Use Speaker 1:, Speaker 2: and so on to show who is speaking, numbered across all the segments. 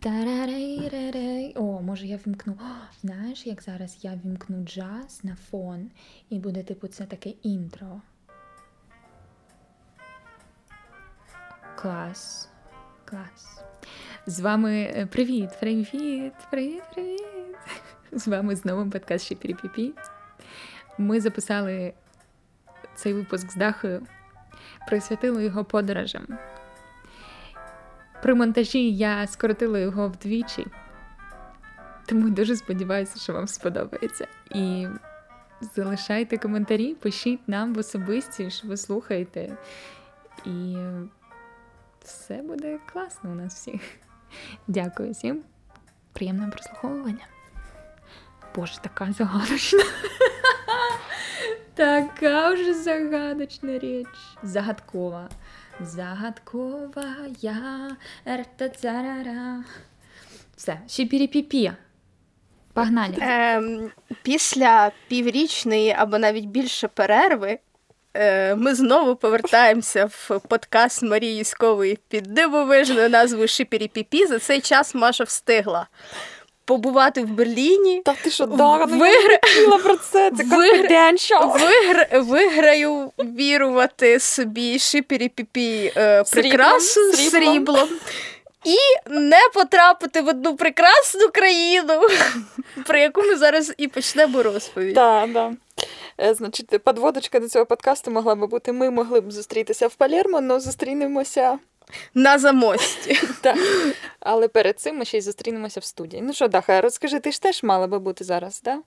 Speaker 1: Тарарайрарай. О, може я вімкну. Знаєш, як зараз я вімкну джаз на фон, і буде, типу, це таке інтро. Клас. Клас. З вами е, привіт, привіт, привіт, привіт. З вами знову подкаст ще Піріпіпі. Ми записали цей випуск з Дашою, присвятили його подорожам. При монтажі я скоротила його вдвічі, тому дуже сподіваюся, що вам сподобається. І залишайте коментарі, пишіть нам в особисті, що ви слухаєте. І все буде класно у нас всіх. Дякую всім. Приємного прослуховування. Боже, така загадочна. Така вже загадочна річ. Загадкова. Загадкова я. Ертацарара. Все, ще піріпіпі. Погнали.
Speaker 2: Ем, після піврічної або навіть більше перерви е, ми знову повертаємося в подкаст Марії Скової під дивовижною назвою Шипірі-Піпі. За цей час Маша встигла побувати в Берліні.
Speaker 3: Та ти що, да, ну
Speaker 2: Вигра...
Speaker 3: я чула про це, це
Speaker 2: Вигра- Вигра... Виграю вірувати собі Шипірі-Піпі е, прикрасу з
Speaker 3: сріблом.
Speaker 2: І не потрапити в одну прекрасну країну, про яку ми зараз і почнемо розповідь.
Speaker 3: Да, да. Е, Значить, подводочка до цього подкасту могла би бути. Ми могли б зустрітися в Палермо, але зустрінемося.
Speaker 2: На замості.
Speaker 3: Так. Але перед цим ми ще й зустрінемося в студії. Ну що, Даха, розкажи, ти ж теж мала би бути зараз, да?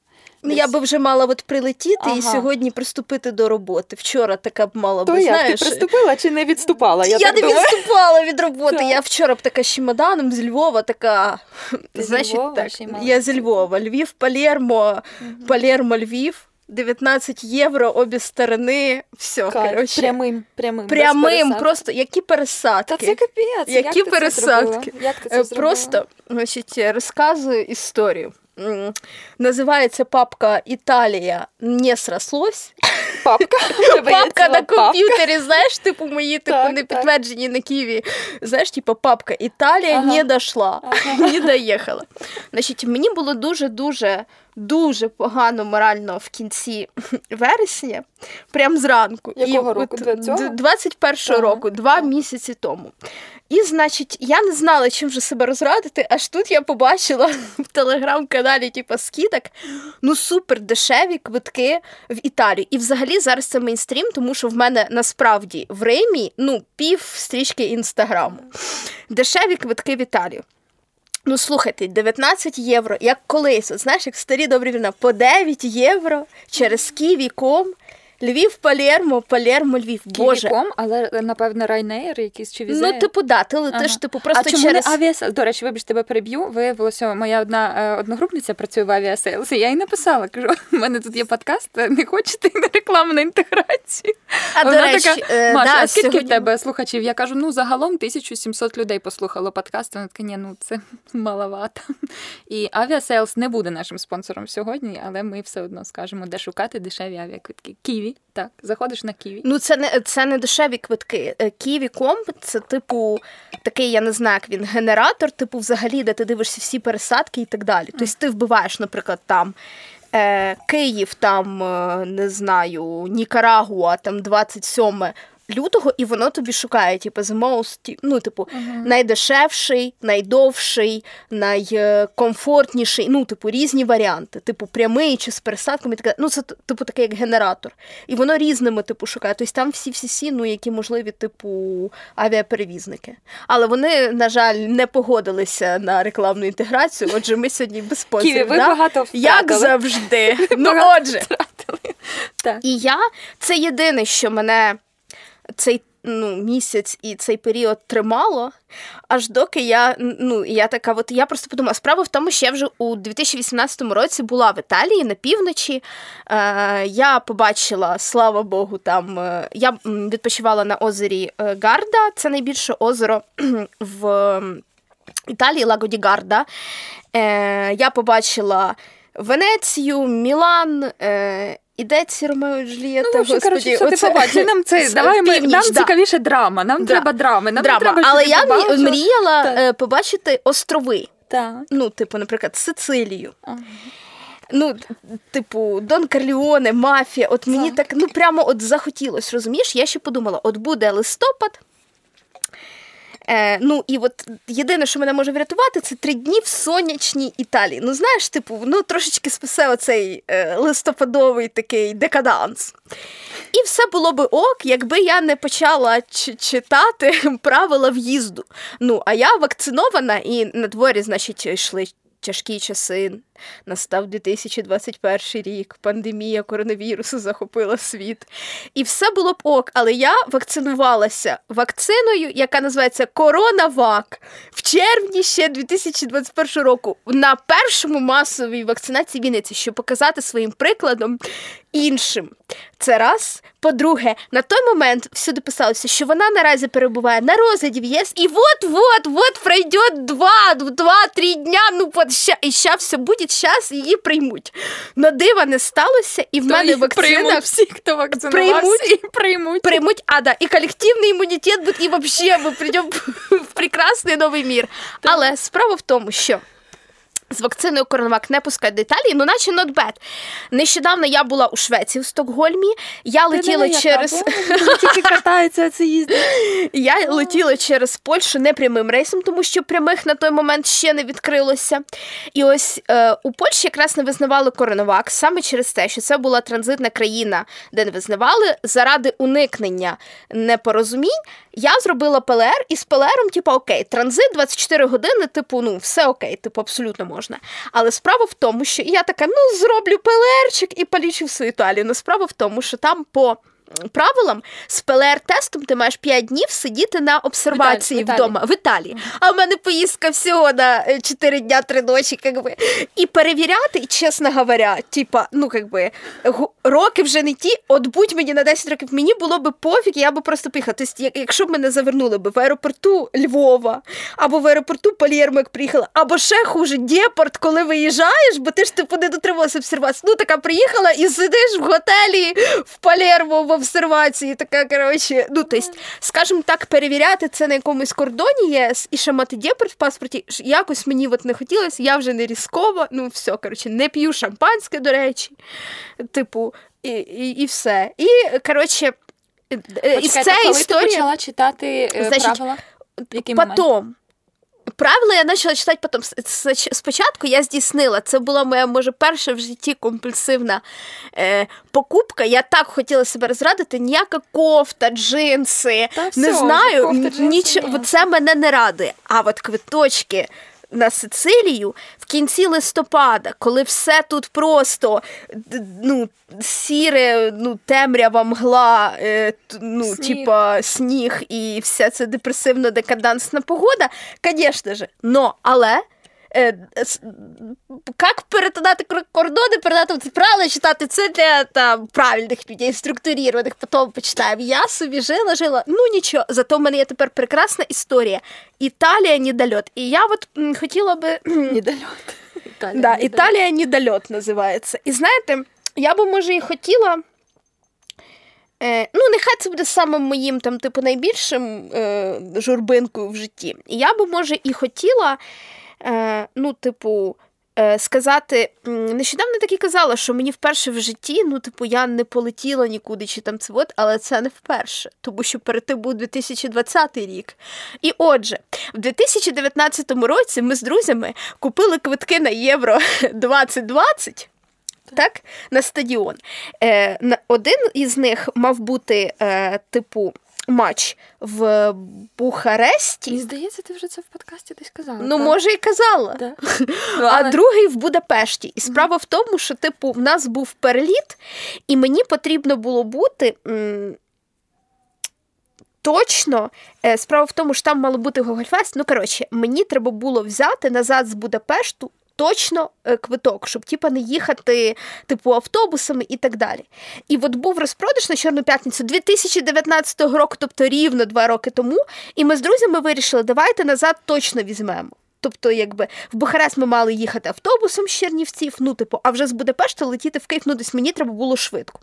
Speaker 2: Ну, Я би вже мала от прилетіти і сьогодні приступити до роботи. Вчора така б мала
Speaker 3: То
Speaker 2: би,
Speaker 3: як,
Speaker 2: знаєш.
Speaker 3: ти приступила чи не відступала? Я,
Speaker 2: Я,
Speaker 3: так
Speaker 2: не
Speaker 3: думаю.
Speaker 2: відступала від роботи.
Speaker 3: Так.
Speaker 2: Я вчора б така з чемоданом з Львова, така.
Speaker 3: Ти
Speaker 2: значить,
Speaker 3: Львова
Speaker 2: так. Я з Львова. Львів, Палермо, Палермо, Львів. 19 євро, обі сторони. Все, коротше.
Speaker 3: Прямим, прямим.
Speaker 2: Прямим, просто які пересадки.
Speaker 3: Та це капець.
Speaker 2: Які
Speaker 3: як ти це
Speaker 2: пересадки?
Speaker 3: Як ти
Speaker 2: Е,
Speaker 3: це зробила?
Speaker 2: Просто значить, розказую історію. Називається папка Італія не срослось.
Speaker 3: папка.
Speaker 2: Папка на комп'ютері, знаєш, типу мої типу не підтверджені на Києві. Знаєш, типу папка Італія не дошла, не доїхала. Значить, мені було дуже дуже погано морально в кінці вересня, прям зранку.
Speaker 3: Якого року?
Speaker 2: от
Speaker 3: До цього?
Speaker 2: д- 21-го року, два місяці тому. І, значить, я не знала, чим же себе розрадити, аж тут я побачила в телеграм-каналі, типу, скидок, ну супер дешеві квитки в Італію. І взагалі зараз це мейнстрім, тому що в мене насправді в Римі ну, пів стрічки інстаграму. Дешеві квитки в Італію. Ну, слухайте, 19 євро, як колись, от, знаєш, як старі добрі війна, по 9 євро через Kiwi.com, Львів, Палермо, Палермо, Львів. Боже.
Speaker 3: Kiwi.com, але напевно Ryanair якийсь чи Wizz.
Speaker 2: Ну, типу, да, ти летиш,
Speaker 3: Ага.
Speaker 2: типу, просто
Speaker 3: а чому
Speaker 2: через.
Speaker 3: не Aviasales? До речі, вибач, тебе переб'ю. Виявилося, моя одна е, одногрупниця працює в Aviasales, і я їй написала, кажу, у мене тут є подкаст, не хочете на рекламну інтеграцію?
Speaker 2: А, до
Speaker 3: Вона
Speaker 2: речі,
Speaker 3: така,
Speaker 2: е,
Speaker 3: Маша,
Speaker 2: да,
Speaker 3: а скільки
Speaker 2: сьогодні-
Speaker 3: в тебе слухачів? Я кажу, ну загалом 1700 людей послухало подкаст. Вона така, ні, ну це маловато. І авіасейлс не буде нашим спонсором сьогодні, але ми все одно скажемо, де шукати дешеві авіаквитки. Ківі, так, заходиш на Ківі.
Speaker 2: Ну, це не це не дешеві квитки. Ківі.ком – це типу такий, я не знаю, як він генератор, типу, взагалі, де ти дивишся всі пересадки і так далі. Тобто ти вбиваєш, наприклад, там. Е, Київ, там е, не знаю, Нікарагуа, там 27 лютого, і воно тобі шукає, типу, the most, ну, типу, найдешевший, найдовший, найкомфортніший, ну, типу, різні варіанти, типу, прямий чи з пересадками. таке. Ну, це типу таке як генератор. І воно різними, типу, шукає. Тобто там всі всі всі, ну, які можливі, типу, авіаперевізники. Але вони, на жаль, не погодилися на рекламну інтеграцію. Отже, ми сьогодні без
Speaker 3: Ківі, ви
Speaker 2: да?
Speaker 3: багато
Speaker 2: Як завжди. Ну, отже,
Speaker 3: втратили.
Speaker 2: І я це єдине, що мене цей ну, місяць і цей період тримало, аж доки я ну я така, от я просто подумала, справа в тому, що я вже у 2018 році була в Італії на півночі. Е, я побачила, слава Богу, там е, я відпочивала на озері е, Гарда, це найбільше озеро в Італії, Лаго ді Гарда. Е, я побачила Венецію, Мілан. Е, Ідеться Ромео і Джульєта,
Speaker 3: Ну,
Speaker 2: господі.
Speaker 3: коротше, що ти
Speaker 2: оце-
Speaker 3: Нам це, давай ми,
Speaker 2: північ,
Speaker 3: нам
Speaker 2: да.
Speaker 3: цікавіше драма, нам
Speaker 2: Да.
Speaker 3: треба драми, нам
Speaker 2: Драма.
Speaker 3: треба,
Speaker 2: Але я
Speaker 3: побачила.
Speaker 2: мріяла
Speaker 3: Так.
Speaker 2: е, побачити острови.
Speaker 3: Так.
Speaker 2: Ну, типу, наприклад, Сицилію.
Speaker 3: Ага.
Speaker 2: Ну, типу, Дон Карліоне, мафія. От мені
Speaker 3: Так.
Speaker 2: так, ну прямо от захотілося, розумієш? Я ще подумала: от буде листопад. Е, ну і от єдине, що мене може врятувати, це три дні в сонячній Італії. Ну, знаєш, типу, ну трошечки спасе оцей е, листопадовий такий декаданс. І все було би ок, якби я не почала ч- читати правила в'їзду. Ну, а я вакцинована, і на дворі, значить, йшли тяжкі часи. Настав 2021 рік, пандемія коронавірусу захопила світ. І все було б ок, але я вакцинувалася вакциною, яка називається Коронавак в червні ще 2021 року на першому масовій вакцинації Вінниці, щоб показати своїм прикладом іншим. Це раз. По-друге, на той момент всюди писалося, що вона наразі перебуває на розгляді в ЄС, і от-вот, от пройде два, два-три дня. Ну от ща, і ща все буде, щас її приймуть. Но дива не сталося, і в
Speaker 3: То
Speaker 2: мене вакцина
Speaker 3: приймуть всі, хто вакцинувався,
Speaker 2: приймуть.
Speaker 3: і приймуть.
Speaker 2: приймуть, а да, і колективний імунітет буде, і взагалі ми прийдемо в прекрасний новий мір. Але справа в тому, що. З вакциною Коронавак не пускають до Італії, ну наче not bad. Нещодавно я була у Швеції в Стокгольмі. Я летіла через
Speaker 3: Тільки катаються, це їздить.
Speaker 2: я летіла через Польщу не прямим рейсом, тому що прямих на той момент ще не відкрилося. І ось е, у Польщі якраз не визнавали коронавак саме через те, що це була транзитна країна, де не визнавали заради уникнення непорозумінь. Я зробила ПЛР і з ПЛРом, типу, окей, транзит 24 години, типу, ну все окей, типу, абсолютно можна. Але справа в тому, що я така, ну зроблю ПЛРчик і полічу свою Італію. Ну справа в тому, що там по правилам з ПЛР-тестом ти маєш 5 днів сидіти на обсервації
Speaker 3: В Італії.
Speaker 2: вдома в Італії. А в мене поїздка всього на 4 дня, 3 ночі, якби. І перевіряти, і чесно говоря, типа, ну якби роки вже не ті, от будь мені на 10 років, мені було би пофіг, я би просто поїхала. Тобто, якщо б мене завернули би в аеропорту Львова, або в аеропорту Пальєрмо, як приїхала, або ще хуже, депорт, коли виїжджаєш, бо ти ж типу не дотрималася обсервації. Ну така приїхала і сидиш в готелі в Палермо в обсервації. Така коротше, ну тобто, скажімо так, перевіряти це на якомусь кордоні ЄС і ще мати депорт в паспорті. Якось мені от не хотілося, я вже не різкова. Ну все, коротше, не п'ю шампанське, до речі. Типу, і, і, і все. І коротше. е, е, Із
Speaker 3: Почекайте,
Speaker 2: цієї
Speaker 3: коли ти почала читати е,
Speaker 2: Значить,
Speaker 3: правила? Який момент?
Speaker 2: Правила я почала читати потім. Спочатку я здійснила. Це була моя, може, перша в житті компульсивна е, покупка. Я так хотіла себе розрадити. Ніяка кофта, джинси.
Speaker 3: Та
Speaker 2: не
Speaker 3: все,
Speaker 2: знаю,
Speaker 3: кофта, джинси,
Speaker 2: нічого.
Speaker 3: ні.
Speaker 2: Це мене не радує. А от квиточки. На Сицилію в кінці листопада, коли все тут просто ну, сіре, ну, темрява, мгла, е, ну,
Speaker 3: Сніг.
Speaker 2: типа сніг і вся ця депресивно-декадансна погода, звісно ж, но, але. Е, Як перетинати кордони, передати правила читати це для там, правильних людей, структурованих, потім почитаємо. Я собі жила, жила. Ну нічого, зато в мене є тепер прекрасна історія. Італія недольот. І я от м, хотіла би.
Speaker 3: Недольот. Італія,
Speaker 2: Да,
Speaker 3: недольот.
Speaker 2: Італія недольот називається. І знаєте, я би може і хотіла. Е, ну, нехай це буде самим моїм там, типу, найбільшим е, журбинкою в житті. Я би, може, і хотіла, е, ну, типу, е, сказати, нещодавно так і казала, що мені вперше в житті, ну, типу, я не полетіла нікуди чи там це от, але це не вперше, тому що перед тим був 2020 рік. І отже, в 2019 році ми з друзями купили квитки на Євро 2020. Так, на стадіон. Е, один із них мав бути е, типу матч в Бухаресті.
Speaker 3: Мені здається, ти вже це в подкасті десь казала.
Speaker 2: Ну,
Speaker 3: так?
Speaker 2: може, і казала.
Speaker 3: Да.
Speaker 2: А другий в Будапешті. І справа в тому, що, типу, в нас був переліт, і мені потрібно було бути. м, Точно, е, справа в тому, що там мало бути Гогольфест. Ну, коротше, мені треба було взяти назад з Будапешту точно е, квиток, щоб типа не їхати типу автобусами і так далі. І от був розпродаж на Чорну п'ятницю 2019 року, тобто рівно два роки тому. І ми з друзями вирішили, давайте назад точно візьмемо. Тобто, якби в Бухарест ми мали їхати автобусом з Чернівців, ну, типу, а вже з Будапешта летіти в Київ, ну десь мені треба було швидко.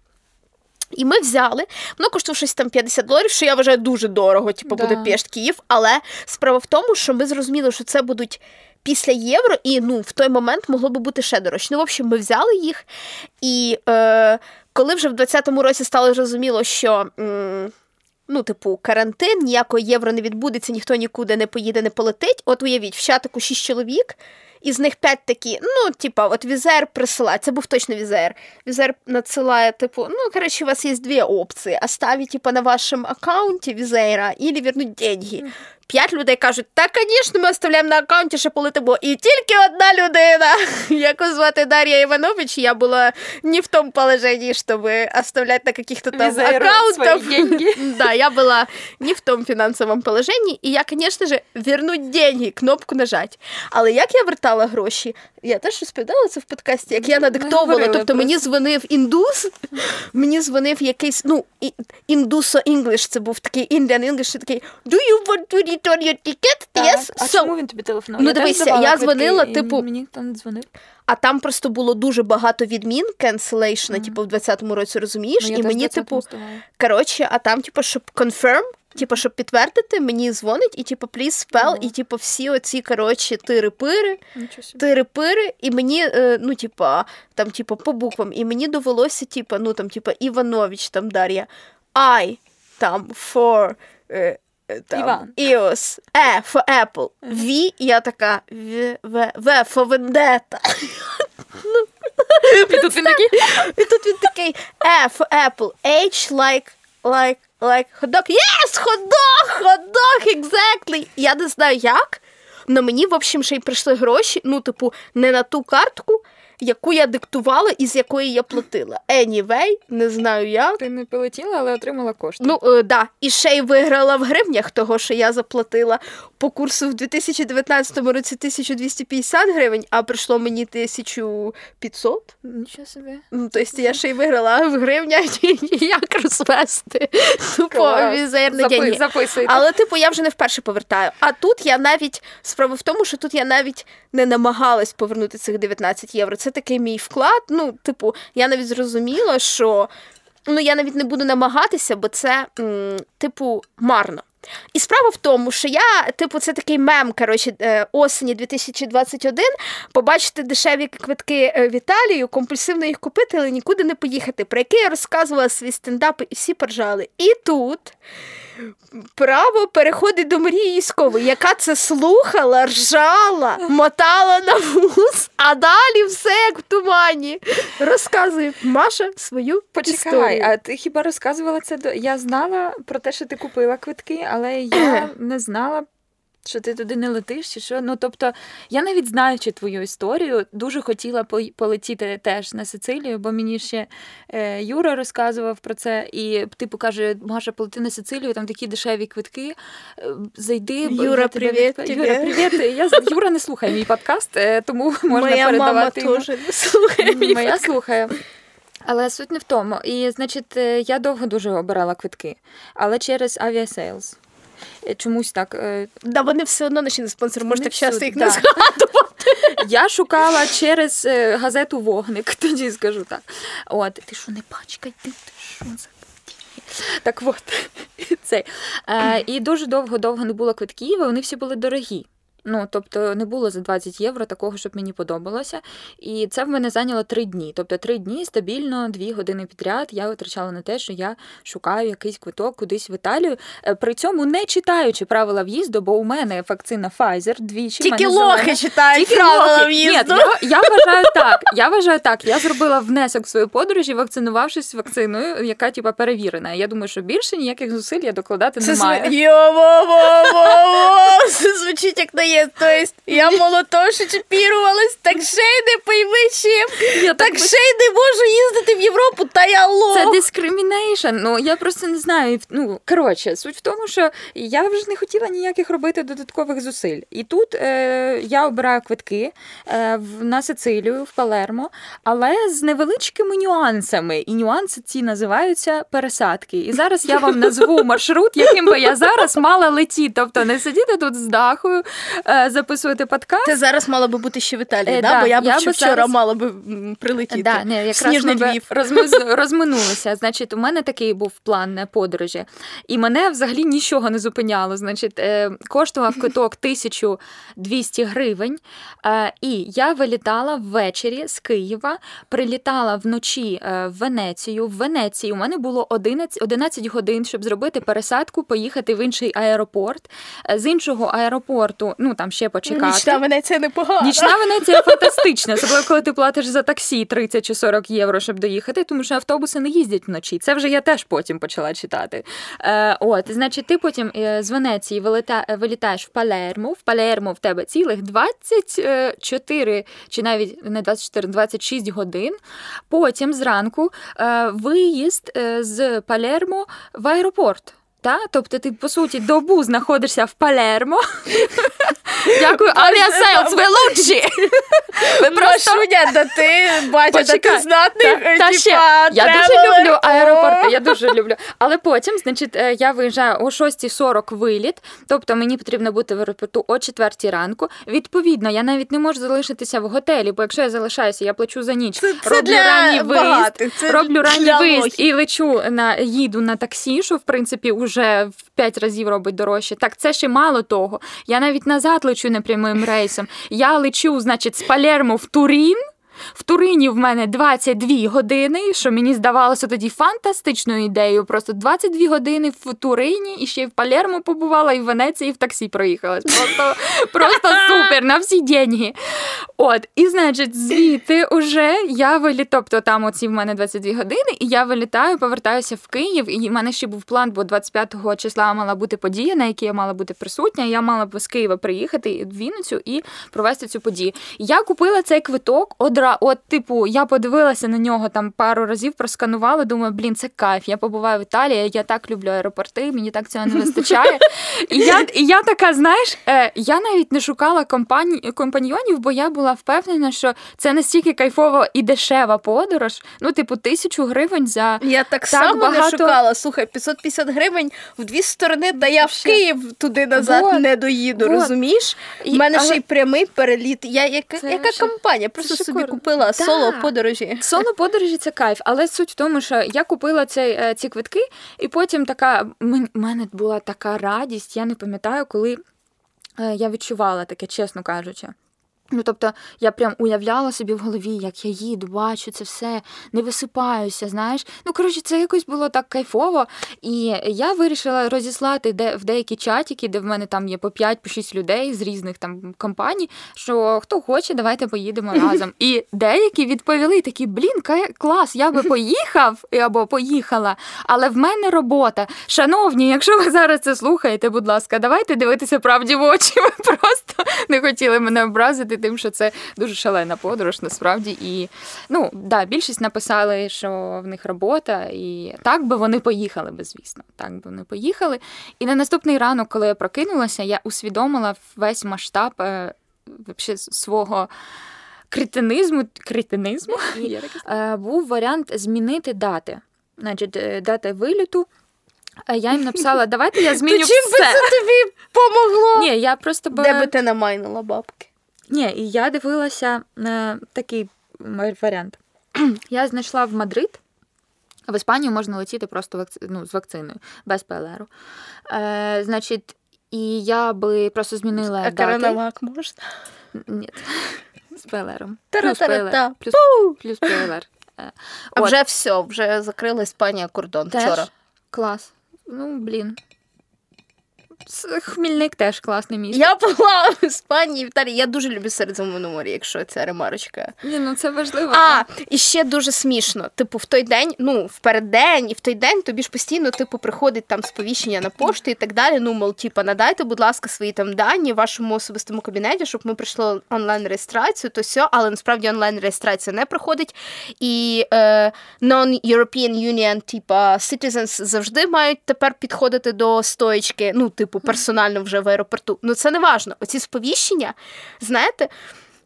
Speaker 2: І ми взяли, воно коштувало щось там 50 доларів, що я вважаю дуже дорого, типу
Speaker 3: Да.
Speaker 2: Будапешт, Київ. Але справа в тому, що ми зрозуміли, що це будуть після євро, і ну в той момент могло би бути ще дорожче. Ну, в общем, ми взяли їх. І е, коли вже в 20-му році стало зрозуміло, що. М- Ну, типу, карантин, ніякого євро не відбудеться, ніхто нікуди не поїде, не полетить. От уявіть, в чатику 6 чоловік, із них 5 такі, ну, типа, от Візер присилає, це був точно Візер. Візер надсилає, типу, ну, коротше, у вас є дві опції: оставить, типа, на вашому аккаунті Візера, і вернуть деньги. П'ять людей кажуть, та, звісно, ми оставляємо на аккаунті, що полетимо. І тільки одна людина, яку звати? Дар'я Іванович, я була не в тому положенні, щоб оставлять на каких-то там аккаунтах. Да, я была не в том фінансовому положенні, і я, звісно ж, вернуть деньги, кнопку нажать. Але як я вертала гроші, я теж розповідала це в подкасті, як я надиктовувала.
Speaker 3: говорили
Speaker 2: Тобто мені дзвонив індус, мені дзвонив якийсь, ну, і- індусо інглиш, це був такий Indian English, такий Do you want to return your ticket? Yes?
Speaker 3: А
Speaker 2: So,
Speaker 3: чому він тобі телефонував?
Speaker 2: Ну, дивися, я дзвонила,
Speaker 3: і
Speaker 2: типу,
Speaker 3: Мені ніхто не дзвонив.
Speaker 2: а там просто було дуже багато відмін, cancellation, типу, в 20-му році, розумієш?
Speaker 3: Ну,
Speaker 2: і мені, типу. Коротше, а там, типу, щоб confirm, типу, щоб підтвердити, мені дзвонить, і типу, please spell,
Speaker 3: Ого.
Speaker 2: і типу, всі оці, коротше, тири-пири, тири-пири, і мені, е, ну, типа, там, типу, по буквам, і мені довелося, типу, ну, там, типу, Іванович, там, Дар'я, I, там, for, е, там,
Speaker 3: Іван.
Speaker 2: EOS, E, for Apple, V, і я така, V, V, V, for Vendetta.
Speaker 3: І тут він такий.
Speaker 2: І тут він такий F, Apple, H, like, like, like, hot dog. Yes, hot dog, hot dog, exactly. Я не знаю як, але мені, в общем, ще й прийшли гроші, ну, типу, не на ту картку, яку я диктувала і з якої я платила. Anyway, не знаю як.
Speaker 3: Ти не полетіла, але отримала кошти.
Speaker 2: Ну, е, да, і ще й виграла в гривнях того, що я заплатила по курсу в 2019 році 1250 гривень, а прийшло мені 1500.
Speaker 3: Нічого собі.
Speaker 2: Ну, тобто я ще й виграла в гривнях, як розвести тупо
Speaker 3: Клас.
Speaker 2: візерні
Speaker 3: Запи- Записуйте.
Speaker 2: Але, типу, я вже не вперше повертаю. А тут я навіть справа в тому, що тут я навіть не намагалась повернути цих 19 євро. Це такий мій вклад. Ну, типу, я навіть зрозуміла, що ну я навіть не буду намагатися, бо це, м, типу, марно. І справа в тому, що я, типу, це такий мем, коротше, е, осені 2021, побачити дешеві квитки е, в Італію, компульсивно їх купити, але нікуди не поїхати, про який я розказувала свій стендап, і всі поржали. І тут право переходить до Марії Іськової, яка це слухала, ржала, мотала на вуз, а далі все як в тумані. Розказує Маша свою
Speaker 3: Почекай,
Speaker 2: історію.
Speaker 3: а ти хіба розказувала це до. Я знала про те, що ти купила квитки, але я не знала. Що ти туди не летиш, чи що? Ну тобто, я навіть знаючи твою історію, дуже хотіла полетіти теж на Сицилію, бо мені ще е, Юра розказував про це, і типу каже: Маша, полети на Сицилію, там такі дешеві квитки. е, Зайди,
Speaker 2: Юра,
Speaker 3: тебе
Speaker 2: привіт
Speaker 3: відп- Юра, привіт. Я Юра не слухає мій подкаст, е, тому можна
Speaker 2: Моя
Speaker 3: передавати. йому.
Speaker 2: теж не слухає мій
Speaker 3: Моя слухає. Але суть не в тому. І, значить, е, я довго дуже обирала квитки, але через авіасейлс. Е, Чомусь так. е,
Speaker 2: Да, вони все одно наші не спонсори, може так часто їх
Speaker 3: да.
Speaker 2: не згадувати.
Speaker 3: Я шукала через е, газету Вогник, тоді скажу так. От, ти що, не пачкай, ти що за. Так от, це. Е, і дуже довго-довго не було квитків, і вони всі були дорогі. Ну, тобто не було за 20 євро такого, щоб мені подобалося. І це в мене зайняло три дні. Тобто три дні стабільно, дві години підряд я витрачала на те, що я шукаю якийсь квиток кудись в Італію. Е, При цьому не читаючи правила в'їзду, бо у мене вакцина Pfizer двічі.
Speaker 2: Тільки
Speaker 3: мене зелена.
Speaker 2: лохи читають
Speaker 3: Тільки
Speaker 2: правила
Speaker 3: лохи.
Speaker 2: в'їзду.
Speaker 3: Ні, я, я вважаю так. Я вважаю так. Я зробила внесок в свою подорожі, вакцинувавшись вакциною, яка типа перевірена. Я думаю, що більше ніяких зусиль я докладати
Speaker 2: Це
Speaker 3: не маю.
Speaker 2: зв... Йо-во-во-во! Це звучить як наєзд. Тобто я молотоше чіпірувалась, так ще й не пойми чим.
Speaker 3: Я
Speaker 2: Так ще й не можу їздити в Європу, та я лох.
Speaker 3: Це discrimination. Ну я просто не знаю. Ну коротше, суть в тому, що я вже не хотіла ніяких робити додаткових зусиль. І тут е, я обираю квитки е, в на Сицилію, в Палермо, але з невеличкими нюансами. І нюанси ці називаються пересадки. І зараз я вам назву маршрут, яким би я зараз мала летіти. Тобто не сидіти тут з дахою, записувати подкаст.
Speaker 2: Ти зараз мала би бути ще в Італії,
Speaker 3: Е,
Speaker 2: да?
Speaker 3: да,
Speaker 2: бо я б вчора
Speaker 3: зараз-
Speaker 2: мала би прилетіти.
Speaker 3: Да, не, якраз
Speaker 2: Сніжний
Speaker 3: ми
Speaker 2: Львів.
Speaker 3: розмиз- розминулися. Значить, у мене такий був план е, подорожі, і мене взагалі нічого не зупиняло. Значить, е, коштував квиток 1200 гривень. Е, І я вилітала ввечері з Києва, прилітала вночі е, в Венецію. В Венеції у мене було 11, 11 годин, щоб зробити пересадку, поїхати в інший аеропорт. Е, З іншого аеропорту, ну там ще почекати.
Speaker 2: Нічна Венеція непогана.
Speaker 3: Нічна Венеція фантастична, особливо коли ти платиш за таксі 30 чи 40 євро, щоб доїхати, тому що автобуси не їздять вночі. Це вже я теж потім почала читати. Е, от, значить, ти потім е, з Венеції вилета, е, вилітаєш в Палермо. В Палермо в тебе цілих 24, чи навіть не 24, 26 годин. Потім зранку е, виїзд е, з Палермо в аеропорт. Та? Тобто ти, по суті, добу знаходишся в Палермо. Дякую, авіасейлс, ви лучші! Ви просто...
Speaker 2: Машуня, да ти да ти знатний,
Speaker 3: Та,
Speaker 2: е,
Speaker 3: ще, я дуже люблю аеропорти, я дуже люблю. Але потім, значить, е, я виїжджаю о 6.40 виліт, тобто мені потрібно бути в аеропорту о 4 ранку. Відповідно, я навіть не можу залишитися в готелі, бо якщо я залишаюся, я плачу за ніч.
Speaker 2: Це- це
Speaker 3: роблю
Speaker 2: для
Speaker 3: ранній виїзд, роблю ранній виїзд і лечу на їду на таксі, що в принципі вже в 5 разів робить дорожче. Так це ще мало того. Я навіть назад лечу непрямим рейсом. Я лечу, значить, з Палермо в Турін. В Турині в мене 22 години, що мені здавалося тоді фантастичною ідеєю. Просто 22 години в Турині і ще й в Палермо побувала, і в Венеції в таксі проїхала. Просто, просто супер на всі деньги. От, і значить, звідти уже я виліт, тобто там оці в мене 22 години, і я вилітаю, повертаюся в Київ. І в мене ще був план, бо 25-го числа мала бути подія, на якій я мала бути присутня. Я мала б з Києва приїхати в Вінницю і провести цю подію. Я купила цей квиток От, типу, я подивилася на нього там пару разів, просканувала. Думаю, блін, це кайф. Я побуваю в Італії. Я так люблю аеропорти, мені так цього не вистачає. І я, і я така, знаєш, е, я навіть не шукала компані, компаньйонів, бо я була впевнена, що це настільки кайфова і дешева подорож. Ну, типу, тисячу гривень за
Speaker 2: Я так,
Speaker 3: Так
Speaker 2: само не шукала. Слухай, 550 гривень в дві сторони, та я в Київ туди назад
Speaker 3: Вот,
Speaker 2: не доїду,
Speaker 3: вот.
Speaker 2: розумієш? У мене ще й прямий переліт. Я яка, яка
Speaker 3: вообще-
Speaker 2: компанія? Просто собі
Speaker 3: шикарно.
Speaker 2: Купила
Speaker 3: Да.
Speaker 2: соло подорожі.
Speaker 3: Соло подорожі це кайф, але суть в тому, що я купила цей, е, ці квитки, і потім така в мене була така радість. Я не пам'ятаю, коли е, я відчувала таке, чесно кажучи. Ну, тобто, я прям уявляла собі в голові, як я їду, бачу це все, не висипаюся, знаєш. Ну, коротше, це якось було так кайфово. І я вирішила розіслати де, в деякі чатики, де в мене там є по 5 по 6 людей з різних там компаній, що хто хоче, давайте поїдемо разом. І деякі відповіли такі: блін, клас, я би поїхав або поїхала, але в мене робота. Шановні, якщо ви зараз це слухаєте, будь ласка, давайте дивитися правді в очі. Ви просто не хотіли мене образити, тим, що це дуже шалена подорож, насправді. І ну да, більшість написали, що в них робота, і так би вони поїхали би, звісно. Так би вони поїхали. І на наступний ранок, коли я прокинулася, я усвідомила весь масштаб е, свого. Кретинизму, кретинизму слово? Е, був варіант змінити дати. Значить, е, дати виліту. Е, Я їм написала, давайте я зміню
Speaker 2: чим би це тобі помогло?
Speaker 3: Ні, я просто би...
Speaker 2: Де би ти намайнила бабки?
Speaker 3: Ні, і я дивилася на такий варіант. Я знайшла в Мадрид. В Іспанію можна летіти просто вакци... ну, з вакциною, без ПЛРу. Е, значить, і я би просто змінила
Speaker 2: А коронавак можна?
Speaker 3: Ні, з ПЛРом. Плюс ПЛР. Плюс, плюс ПЛР. Е,
Speaker 2: А вже все, вже закрила Іспанія кордон
Speaker 3: Теж
Speaker 2: вчора.
Speaker 3: Клас. Ну, блін. Хмільник теж класне місто.
Speaker 2: Я була в Іспанії, в Італії. Я дуже люблю Середземномор'я, якщо це ремарочка.
Speaker 3: Ні, ну це важливо.
Speaker 2: А, і ще дуже смішно. Типу, в той день, ну, в переддень і в той день тобі ж постійно, типу, приходить там сповіщення на пошту і так далі. Ну, мол, типу, надайте, будь ласка, свої там дані в вашому особистому кабінеті, щоб ми прийшли онлайн-реєстрацію, то все, але насправді онлайн-реєстрація не проходить. І е, non-European Union, типа, citizens завжди мають тепер підходити до стоїчки, ну, типу, персонально вже в аеропорту. Ну, це не важно. Оці сповіщення, знаєте.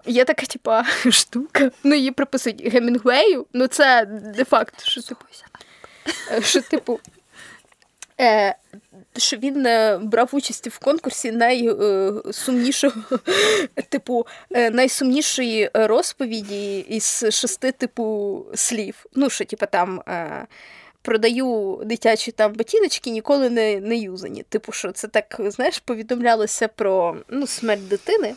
Speaker 2: Є така, типа, штука. Ну, її приписують Гемінгвею. Ну, це де факт, що типу, е, що, типу. Е, що він е, брав участь в конкурсі найсумнішого, типу, е, найсумнішої розповіді із шести типу слів. Ну, що, типу, там. Е, Продаю дитячі там ботиночки, ніколи не не юзані. Типу, що це так, знаєш, повідомлялося про ну, смерть дитини.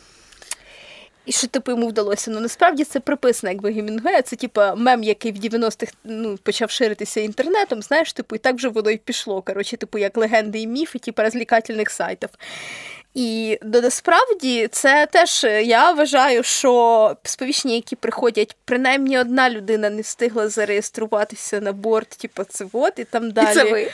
Speaker 2: І що типу йому вдалося. Ну насправді це приписано, якби Гемінгуея. Це типу мем, який в 90-х ну, почав ширитися інтернетом. Знаєш, типу, і так вже воно й пішло. Коротше, типу, як легенди і міфи, типу розвлекательних сайтів. І насправді це теж я вважаю, що сповіщення, які приходять, принаймні одна людина не встигла зареєструватися на борт, типу, це вот, і там далі.
Speaker 3: І це ви.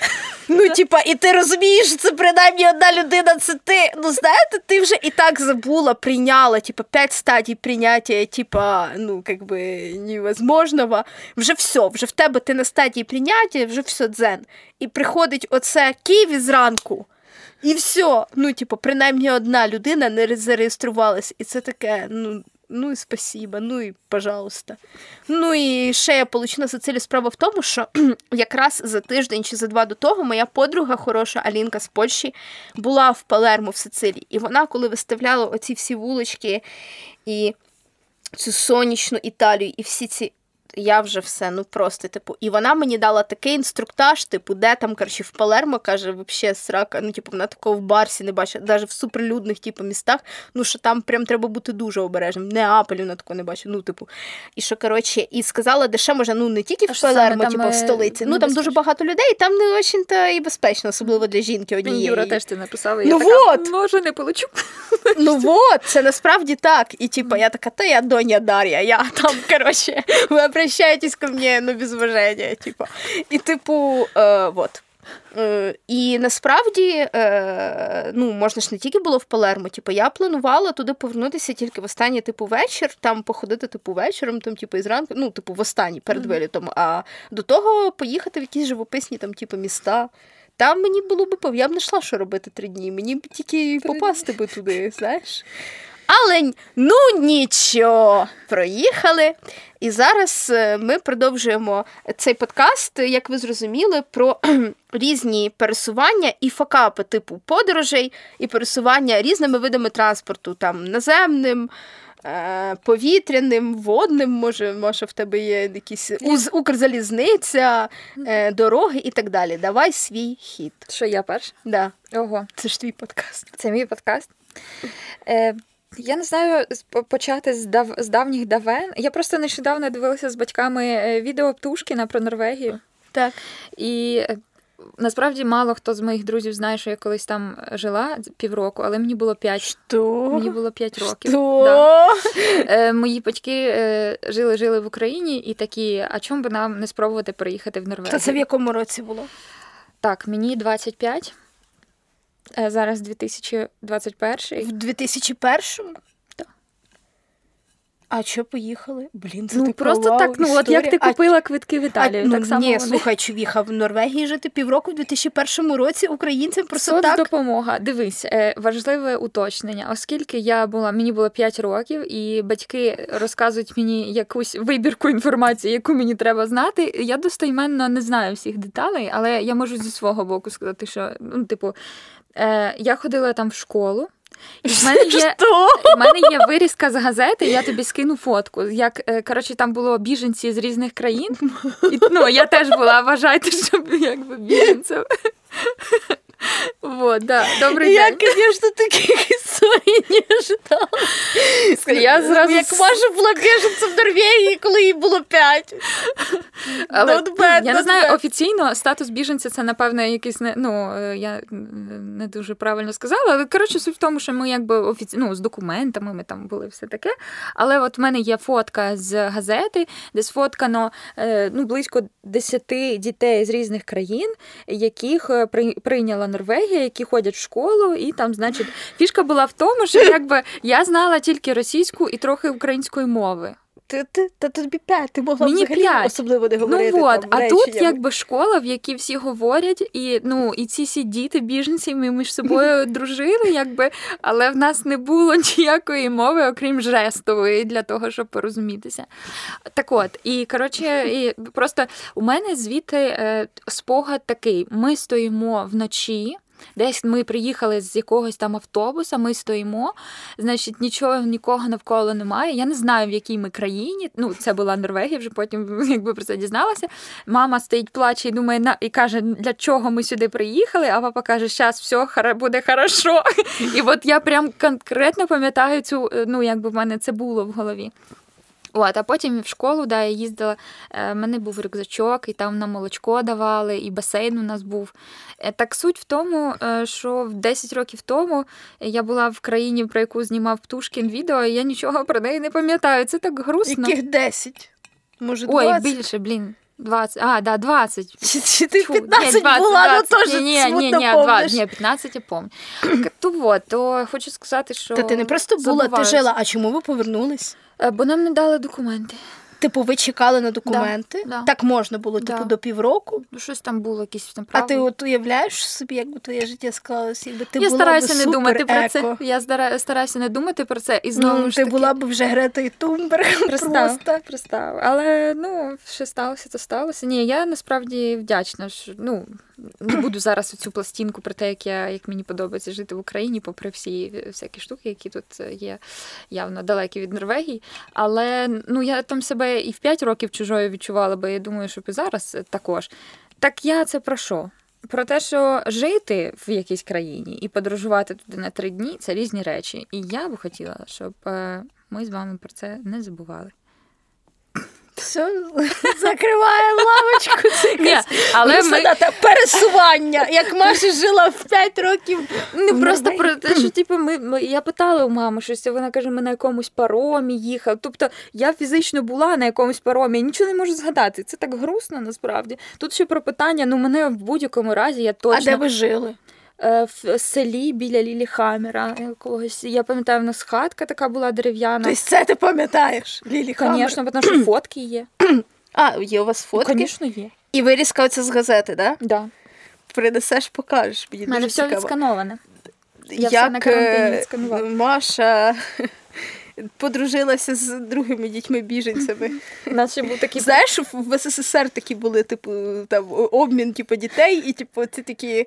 Speaker 2: Ну, типа, і ти розумієш, це принаймні одна людина, це ти. Ну, знаєте, ти вже і так забула, прийняла, типа, п'ять стадій прийняття, типа, ну, как би, невозможного. Вже все, вже в тебе ти на стадії прийняття, вже все дзен. І приходить оце Києві зранку. І все. Ну, типу, принаймні одна людина не зареєструвалась. І це таке, ну. Ну і спасіба, ну і пожалуйста. Ну і ще я получила за цілі справа в тому, що якраз за тиждень чи за два до того моя подруга, хороша Алінка з Польщі, була в Палермо в Сицилії. І вона, коли виставляла оці всі вулочки і цю сонячну Італію, і всі ці я вже все, ну просто, типу, і вона мені дала такий інструктаж, типу, де там, коротше, в Палермо, каже, взагалі срака, ну, типу, вона такого в Барсі не бачить, навіть в суперлюдних, типу, містах, ну, що там прям треба бути дуже обережним. Неаполі вона такого не бачить, ну, типу, і що, коротше, і сказала, де ще може, ну, не тільки в Палермо, типу, в е, столиці, ну, там дуже багато людей, і там не очень то і безпечно, особливо для жінки однієї.
Speaker 3: Юра теж ти написала,
Speaker 2: ну, я вот.
Speaker 3: може, не получу.
Speaker 2: Ну, вот, це насправді так. І, типу, я така, та я доня Дар'я, я там, коротше, ви обращаетесь ко мне, ну, без уважения, типу. І, типу, е, вот. Е, і насправді е, ну, можна ж не тільки було в Палермо. Типу, я планувала туди повернутися тільки в останній типу вечір, там походити типу вечором, там, типу, і зранку, ну, типу, в останній перед вилітом, а до того поїхати в якісь живописні там, типу, міста. Там мені було б я б не йшла, що робити три дні. Мені б тільки попасти би туди, знаєш. Але ну нічого, проїхали. І зараз е, ми продовжуємо цей подкаст, як ви зрозуміли, про різні пересування і факапи типу подорожей, і пересування різними видами транспорту, там наземним. Е, повітряним, водним, може, може, в тебе є якісь Укрзалізниця, е, дороги і так далі. Давай свій хід.
Speaker 3: Що я перш?
Speaker 2: Да.
Speaker 3: Ого.
Speaker 2: Це ж твій подкаст.
Speaker 3: Це мій подкаст. Е, Я не знаю почати з дав з давніх давен. Я просто нещодавно дивилася з батьками е, відео Птушкіна про Норвегію.
Speaker 2: Так.
Speaker 3: І насправді мало хто з моїх друзів знає, що я колись там жила півроку, але мені було п'ять.
Speaker 2: Що?
Speaker 3: Мені було п'ять років.
Speaker 2: Що?
Speaker 3: Да. Е, Мої батьки е, жили-жили в Україні і такі, а чому би нам не спробувати переїхати в Норвегію?
Speaker 2: Та це в якому році було?
Speaker 3: Так, мені 25. Е, зараз 2021.
Speaker 2: В 2001? А що поїхали? Блін, це
Speaker 3: ну,
Speaker 2: так
Speaker 3: просто
Speaker 2: вау,
Speaker 3: так. Ну
Speaker 2: історія.
Speaker 3: от як ти купила
Speaker 2: а,
Speaker 3: квитки в Італію,
Speaker 2: а,
Speaker 3: так
Speaker 2: ну,
Speaker 3: само
Speaker 2: ні,
Speaker 3: вони.
Speaker 2: слухай, чувіха в Норвегії жити півроку в 2001 році українцям просто
Speaker 3: Соцдопомога.
Speaker 2: так.
Speaker 3: допомога. Дивись, е, важливе уточнення, оскільки я була, мені було 5 років, і батьки розказують мені якусь вибірку інформації, яку мені треба знати. Я достойменно не знаю всіх деталей, але я можу зі свого боку сказати, що ну, типу, е, я ходила там в школу. І в мене є в мене є вирізка з газети, я тобі скину фотку. Як е, коротше, там було біженці з різних країн. І, Ну, я теж була, вважайте, що якби біженцем. Вот, да. Добрий
Speaker 2: я,
Speaker 3: день.
Speaker 2: Я, звісно, таких історій не ожидала.
Speaker 3: Я зразу...
Speaker 2: Як Маша була біженцем в Норвегії, коли їй було п'ять.
Speaker 3: Але,
Speaker 2: not bad,
Speaker 3: я не знаю,
Speaker 2: bad.
Speaker 3: офіційно статус біженця це, напевно, якийсь не ну е, я не дуже правильно сказала. Але коротше, суть в тому, що ми якби офіційно ну, з документами ми там були все таке. Але от в мене є фотка з газети, де сфоткано е, ну, близько 10 дітей з різних країн, яких е, прийняла Норвегія, які ходять в школу, і там, значить, фішка була в тому, що якби я знала тільки російську і трохи української мови.
Speaker 2: Ти, ти, та тобі п'ять, ти могла
Speaker 3: Мені
Speaker 2: взагалі
Speaker 3: п'ять.
Speaker 2: особливо не говорити.
Speaker 3: Ну от,
Speaker 2: там,
Speaker 3: а тут якби школа, в якій всі говорять, і ну і ці всі діти, біженці, ми між собою дружили, якби, але в нас не було ніякої мови, окрім жестової, для того, щоб порозумітися. Так от, і коротше, і просто у мене звідти е, спогад такий: ми стоїмо вночі. Десь ми приїхали з якогось там автобуса, ми стоїмо, значить, нічого нікого навколо немає. Я не знаю, в якій ми країні. Ну, це була Норвегія, вже потім якби про це дізналася. Мама стоїть, плаче і думає, на і каже, для чого ми сюди приїхали. А папа каже, зараз все буде хорошо. І от я прям конкретно пам'ятаю цю, е, ну якби в мене це було в голові. От, а потім в школу да, я їздила, е, в мене був рюкзачок, і там нам молочко давали, і басейн у нас був. Е, Так суть в тому, е, що 10 років тому я була в країні, про яку знімав Птушкін відео, і я нічого про неї не пам'ятаю. Це так грустно.
Speaker 2: Яких 10? Може,
Speaker 3: Ой,
Speaker 2: 20?
Speaker 3: більше, блін. 20. А, да, 20.
Speaker 2: Чи,
Speaker 3: Тьфу,
Speaker 2: 15
Speaker 3: нет, 20,
Speaker 2: була,
Speaker 3: 20.
Speaker 2: ну тоже
Speaker 3: ні, ні, ні,
Speaker 2: смутно
Speaker 3: ні,
Speaker 2: помниш.
Speaker 3: 20, ні, 15 я пам'ятаю. То вот, то хочу сказати, що
Speaker 2: Та ти не просто була, ти жила, а чому ви повернулись?
Speaker 3: Е, Бо нам не дали документи.
Speaker 2: Типу, ви чекали на документи?
Speaker 3: да.
Speaker 2: Так можна було,
Speaker 3: Да.
Speaker 2: типу, до півроку.
Speaker 3: Ну, щось там було, якісь там
Speaker 2: А ти от уявляєш собі, як би твоє життя склалося, якби ти
Speaker 3: я
Speaker 2: була
Speaker 3: стараюся
Speaker 2: б
Speaker 3: не думати про це. Я стараюся не думати про це. І знову
Speaker 2: Ну,
Speaker 3: ж
Speaker 2: ти
Speaker 3: таки,
Speaker 2: була б вже Гретою
Speaker 3: Пристав,
Speaker 2: просто.
Speaker 3: пристав. Але ну, що сталося, то сталося. Ні, я насправді вдячна. Що, ну, не буду зараз цю пластинку про те, як я як мені подобається жити в Україні, попри всі всякі штуки, які тут є явно далекі від Норвегії. Але ну я там себе і в 5 років чужою відчувала, бо я думаю, що і зараз також. Так я це про що? Про те, що жити в якійсь країні і подорожувати туди на три дні це різні речі. І я би хотіла, щоб е, ми з вами про це не забували.
Speaker 2: Все, закриваємо лавочку. Це
Speaker 3: Ні, але ми
Speaker 2: на те пересування. Як Маша жила в 5 років.
Speaker 3: не просто про те, що типу, ми, ми я питала у мами щось, а вона каже, ми на якомусь паромі їхали. Тобто я фізично була на якомусь паромі, я нічого не можу згадати. Це так грустно насправді. Тут ще про питання. Ну мене в будь-якому разі я точно
Speaker 2: А де ви жили?
Speaker 3: Е, в селі біля Ліліхамера якогось. Я пам'ятаю, в нас хатка така була дерев'яна.
Speaker 2: Тобто це ти пам'ятаєш, Лілі Хаммер?
Speaker 3: Звісно, тому що фотки є.
Speaker 2: А, є у вас фотки?
Speaker 3: Звісно, є.
Speaker 2: І вирізка оця з газети, да?
Speaker 3: Да.
Speaker 2: Принесеш, покажеш. Мені
Speaker 3: У мене все
Speaker 2: цікаво.
Speaker 3: відскановане. Я все на карантині
Speaker 2: е,
Speaker 3: відсканувала.
Speaker 2: Маша подружилася з другими дітьми-біженцями.
Speaker 3: У був такий
Speaker 2: Знаєш, в СССР такі були, типу, там обмін типу, дітей, і типу, це такі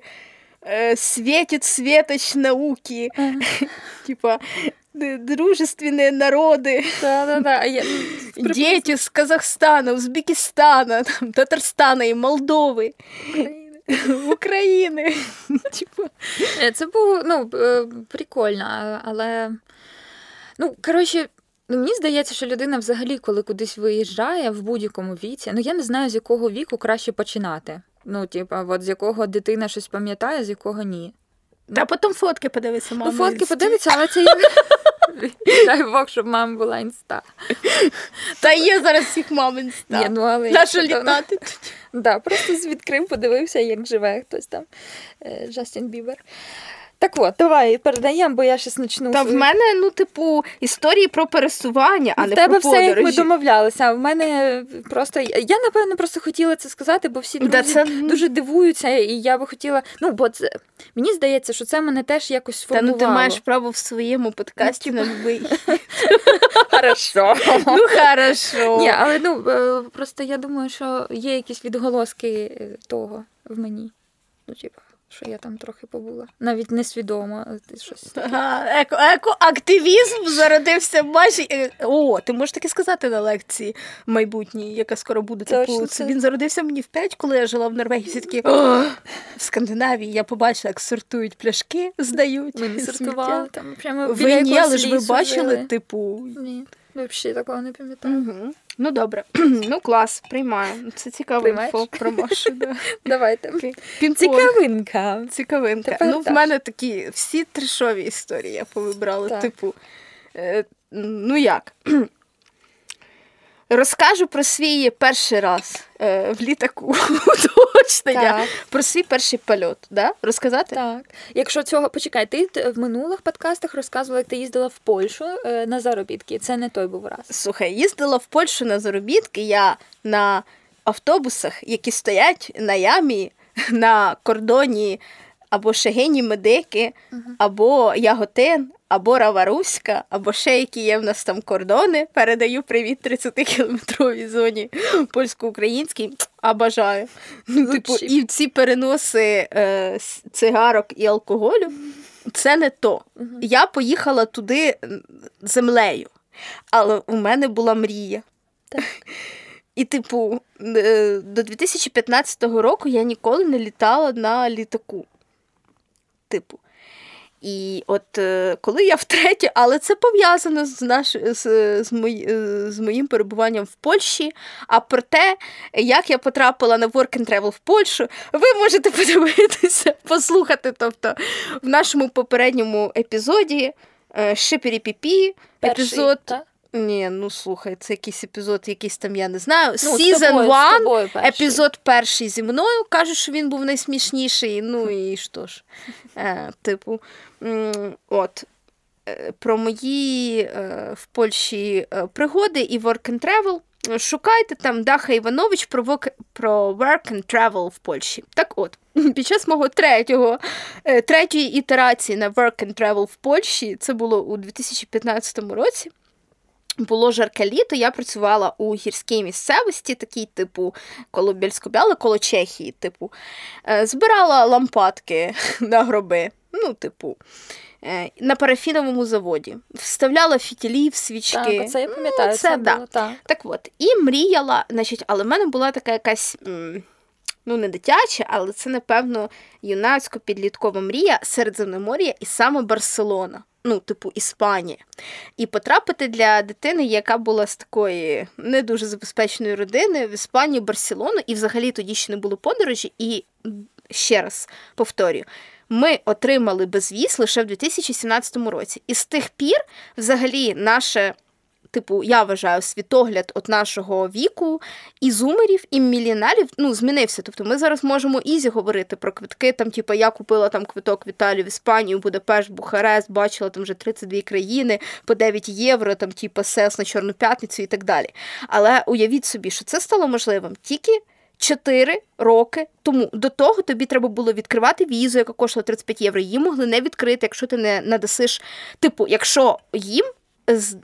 Speaker 2: е, світять світоч науки, типа дружественні народи,
Speaker 3: Да-да-да.
Speaker 2: Діти з Казахстана, Узбекистана, Татарстана і Молдови, України.
Speaker 3: Це було ну, е, прикольно, але ну, коротше. Ну, мені здається, що людина взагалі, коли кудись виїжджає в будь-якому віці, ну я не знаю, з якого віку краще починати. Ну, типа, от з якого дитина щось пам'ятає, з якого ні.
Speaker 2: Та потім фотки подивися, мама.
Speaker 3: ну, фотки
Speaker 2: інсті.
Speaker 3: подивиться, але це є. Дай Бог, щоб мама була інста.
Speaker 2: Та є зараз всіх мам інста.
Speaker 3: Ну, але
Speaker 2: літати?
Speaker 3: Да, просто відкрив, подивився, як живе хтось там. е, Джастін Бібер. Так от, давай передаємо, бо я щось почну.
Speaker 2: Та в мене, ну, типу, історії про пересування, а
Speaker 3: в
Speaker 2: не
Speaker 3: тебе
Speaker 2: про
Speaker 3: все, як ми домовлялися. А в мене просто я напевно просто хотіла це сказати, бо всі
Speaker 2: Да, це-
Speaker 3: дуже дивуються, і я би хотіла. Ну, бо це мені здається, що це мене теж якось
Speaker 2: Та ну ти маєш право в своєму подкасті на любий.
Speaker 3: хорошо.
Speaker 2: Ну, хорошо.
Speaker 3: Ні, але ну е, просто я думаю, що є якісь відголоски того в мені. Ну, типа, що я там трохи побула. Навіть несвідомо щось.
Speaker 2: еко, екоактивізм зародився в Маші. Е, О, ти можеш таки сказати на лекції майбутній, яка скоро буде. Типу,
Speaker 3: це-
Speaker 2: він зародився мені в 5, коли я жила в Норвегії. Всі такі «О, в Скандинавії я побачила, як сортують пляшки, здають.
Speaker 3: Ми не сортували там прямо біля
Speaker 2: Ви ні, але ж ви бачили,
Speaker 3: жили.
Speaker 2: типу.
Speaker 3: Ні, взагалі такого не пам'ятаю.
Speaker 2: Угу. Ну добре. ну клас, приймаю. Це цікаво інфо про Машу. Да.
Speaker 3: Давайте. Цікавинка.
Speaker 2: Цікавинка.
Speaker 3: Тепер
Speaker 2: ну, в мене такі всі трешові історії я повибрала.
Speaker 3: Так.
Speaker 2: Типу, е, ну як? Розкажу про свій перший раз е, в літаку. Точно я. Про свій перший польот. Да? Розказати?
Speaker 3: Так. Якщо цього почекай, ти в минулих подкастах розказувала, як ти їздила в Польщу е, на заробітки. Це не той був раз.
Speaker 2: Слухай, їздила в Польщу на заробітки я на автобусах, які стоять на ямі на кордоні або Шегені Медики, або Яготин, або Раваруська, або ще які є в нас там кордони. Передаю привіт 30-кілометровій зоні польсько-українській. А бажаю. Ну, типу, і ці переноси е, цигарок і алкоголю це не то. Я поїхала туди землею, але у мене була мрія.
Speaker 3: Так.
Speaker 2: І, типу, е, до 2015 року я ніколи не літала на літаку. Типу. І от е, коли я втретє, але це пов'язано з, наш, з, з, мої, е, з моїм перебуванням в Польщі. А про те, як я потрапила на Work and Travel в Польщу, ви можете подивитися, послухати. Тобто, в нашому попередньому епізоді е, Шиперіпіпі,
Speaker 3: Перший,
Speaker 2: епізод.
Speaker 3: та?
Speaker 2: Ні, ну слухай, це якийсь епізод, якийсь там, я не знаю.
Speaker 3: Ну,
Speaker 2: Season 1, епізод перший зі мною. Кажуть, що він був найсмішніший. Ну і що ж. Е, типу, от. е, Про мої е, в Польщі е, пригоди і work and travel. Шукайте там Даха Іванович про, вок- про work and travel в Польщі. Так от, під час мого третього, е, третьої ітерації на work and travel в Польщі, це було у 2015 році. Було жарке літо, я працювала у гірській місцевості, такій, типу, коло Бєльсько-Бяла, коло Чехії, типу, Е, збирала лампадки на гроби, ну, типу, е, на парафіновому заводі, вставляла фітілі в свічки.
Speaker 3: Так, це я пам'ятаю.
Speaker 2: Ну,
Speaker 3: це
Speaker 2: це да.
Speaker 3: так.
Speaker 2: Так от, і мріяла, значить, але в мене була така якась. м, Ну, не дитяча, але це, напевно, юнацько-підліткова мрія Середземномор'я і саме Барселона, ну, типу, Іспанія. І потрапити для дитини, яка була з такої не дуже забезпеченої родини, в Іспанію, Барселону, і взагалі тоді ще не було подорожі. І ще раз повторюю. Ми отримали безвіз лише в 2017 році. І з тих пір, взагалі, наше типу, я вважаю, світогляд от нашого віку і зумерів, і міленіалів ну, змінився. Тобто ми зараз можемо easy говорити про квитки. Там, типу, я купила там квиток в Італію, в Іспанію, Будапешт, Бухарест, бачила там вже 32 країни по 9 євро, там, типу, сес на Чорну п'ятницю і так далі. Але уявіть собі, що це стало можливим тільки. 4 роки тому до того тобі треба було відкривати візу, яка коштувала 35 євро. Її могли не відкрити, якщо ти не надасиш. Типу, якщо їм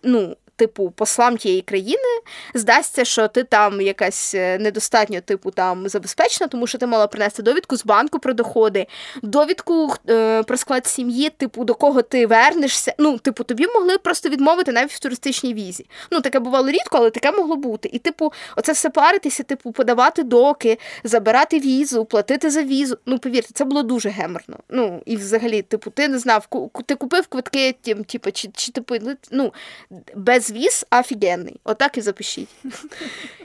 Speaker 2: ну, типу, послам тієї країни здасться, що ти там якась е, недостатньо, типу, там забезпечена, тому що ти мала принести довідку з банку про доходи, довідку е, про склад сім'ї, типу, до кого ти вернешся. Ну, типу, тобі могли просто відмовити навіть в туристичній візі. Ну, таке бувало рідко, але таке могло бути. І, типу, оце все паритися, типу, подавати доки, забирати візу, платити за візу. Ну, повірте, це було дуже геморно. Ну, і взагалі, типу, ти не знав, ти купив квитки, типу, чи, чи типу, ну, без віз офігенний. Отак і запишіть.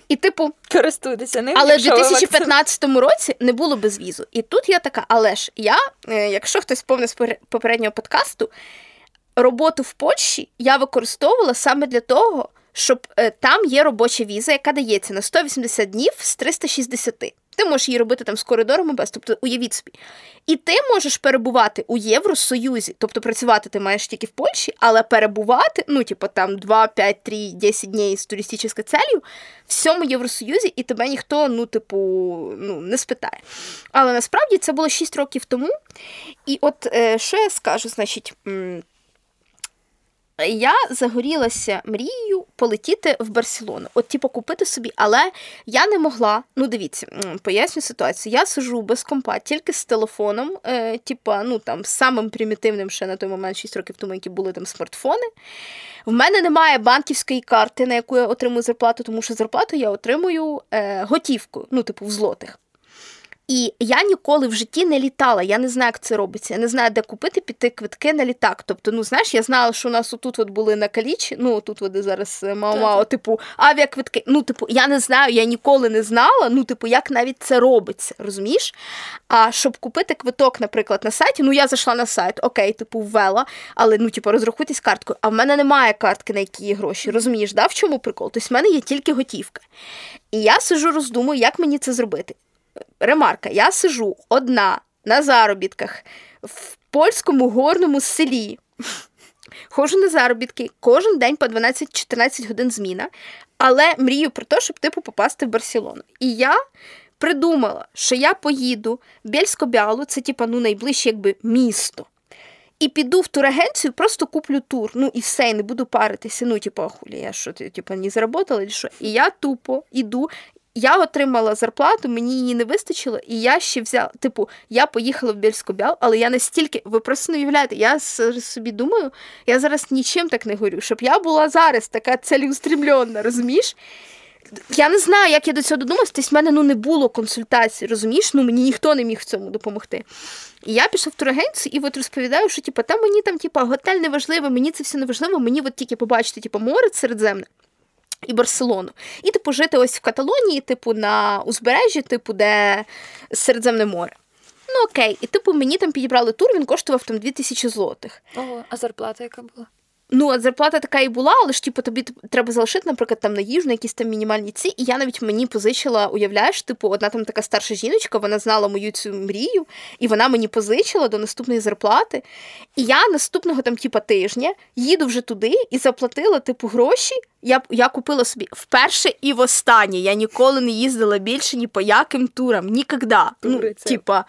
Speaker 2: І, типу,
Speaker 3: Користуйтеся ним.
Speaker 2: але в
Speaker 3: якщо вакцин-
Speaker 2: 2015 році не було безвізу. І тут я така, але ж я, е, якщо хтось повний з попереднього подкасту, роботу в Польщі я використовувала саме для того, щоб е, там є робоча віза, яка дається на 180 днів з 360. Ти можеш її робити там з коридорами без, тобто уявіть собі. І ти можеш перебувати у Євросоюзі, тобто працювати ти маєш тільки в Польщі, але перебувати, ну, типу, там 2, 5, 3, 10 днів з туристичною целью в всьому Євросоюзі, і тебе ніхто, ну, типу, ну, не спитає. Але насправді це було 6 років тому. І от е, що я скажу, значить. Я загорілася мрією полетіти в Барселону, от типу купити собі, але я не могла. Ну, дивіться, поясню ситуацію. Я сижу без компа, тільки з телефоном, е, типа, ну там самим примітивним ще на той момент 6 років тому, які були там смартфони. В мене немає банківської карти, на яку я отримую зарплату, тому що зарплату я отримую е, готівкою, ну, типу, в злотих. І я ніколи в житті не літала. Я не знаю, як це робиться. Я не знаю, де купити піти квитки на літак. Тобто, ну знаєш, я знала, що у нас отут от були на калічі. Ну тут вони зараз мао-мао, типу, авіаквитки. Ну, типу, я не знаю, я ніколи не знала. Ну, типу, як навіть це робиться, розумієш? А щоб купити квиток, наприклад, на сайті, ну я зайшла на сайт, окей, типу, ввела, але ну, типу, розрахуйтесь карткою. А в мене немає картки, на які є гроші. Розумієш, да, в чому прикол? Тобто в мене є тільки готівка. І я сижу, роздумую, як мені це зробити. Ремарка, я сижу одна на заробітках в польському горному селі. Ходжу на заробітки кожен день по 12-14 годин зміна, але мрію про те, щоб типу попасти в Барселону. І я придумала, що я поїду в Бєльсько-Бялу, це типу, ну, найближче якби місто. І піду в турагенцію, просто куплю тур. Ну і все, і не буду паритися. Ну, типу, ахулі, я що ти типу, не заработала, чи що. І я тупо іду. Я отримала зарплату, мені її не вистачило, і я ще взяла. Типу, я поїхала в Бєльсько-Бял, але я настільки, ви просто не уявляєте, я собі думаю, я зараз нічим так не горю, щоб я була зараз така цілеустремлена, розумієш? Я не знаю, як я до цього додумалась, тобто в мене ну, не було консультацій, розумієш? Ну мені ніхто не міг в цьому допомогти. І я пішла в турагенцію і от розповідаю, що типу, там мені там, типу, готель не важливо, мені це все не важливо, мені от тільки побачити типу, море середземне. І Барселону. І, типу, жити ось в Каталонії, типу, на узбережжі, типу, де Середземне море. Ну окей, і типу мені там підібрали тур, він коштував там 2000 злотих.
Speaker 3: Ого, а зарплата яка була?
Speaker 2: Ну, от зарплата така і була, але ж типу, тобі треба залишити, наприклад, там на їжу, на якісь там мінімальні ці. І я навіть мені позичила, уявляєш, типу, одна там така старша жіночка, вона знала мою цю мрію, і вона мені позичила до наступної зарплати. І я наступного там, типу, тижня їду вже туди і заплатила, типу, гроші. Я я купила собі вперше і востаннє. Я ніколи не їздила більше ні по яким турам. Ніколи. Ну, типа,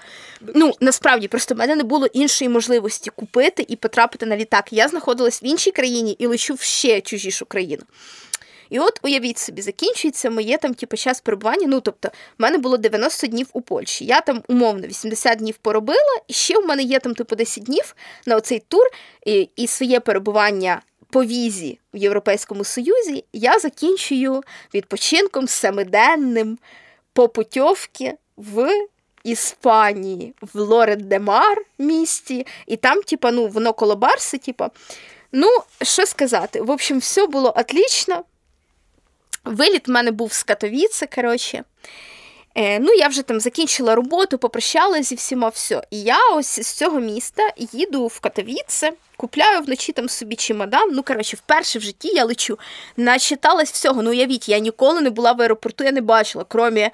Speaker 2: ну насправді просто в мене не було іншої можливості купити і потрапити на літак. Я знаходилась в іншій країні і лечу в ще чужішу країну. І от уявіть собі, закінчується моє там, типу, час перебування. Ну, тобто, в мене було 90 днів у Польщі. Я там умовно 80 днів поробила, і ще в мене є там, типу, 10 днів на оцей тур і, і своє перебування по візі в Європейському Союзі я закінчую відпочинком семиденним по путьовки в Іспанії, в Лорет де Мар місті, і там, типа, ну, воно коло Барси, типа. Ну, що сказати? В общем, все було отлично. Виліт в мене був з Катовіце, коротше. Е, Ну, я вже там закінчила роботу, попрощалася зі всіма, все. І я ось з цього міста їду в Катовіце, купляю вночі там собі чемодан. Ну, коротше, вперше в житті я лечу. Начиталась всього. Ну, уявіть, я ніколи не була в аеропорту, я не бачила, крім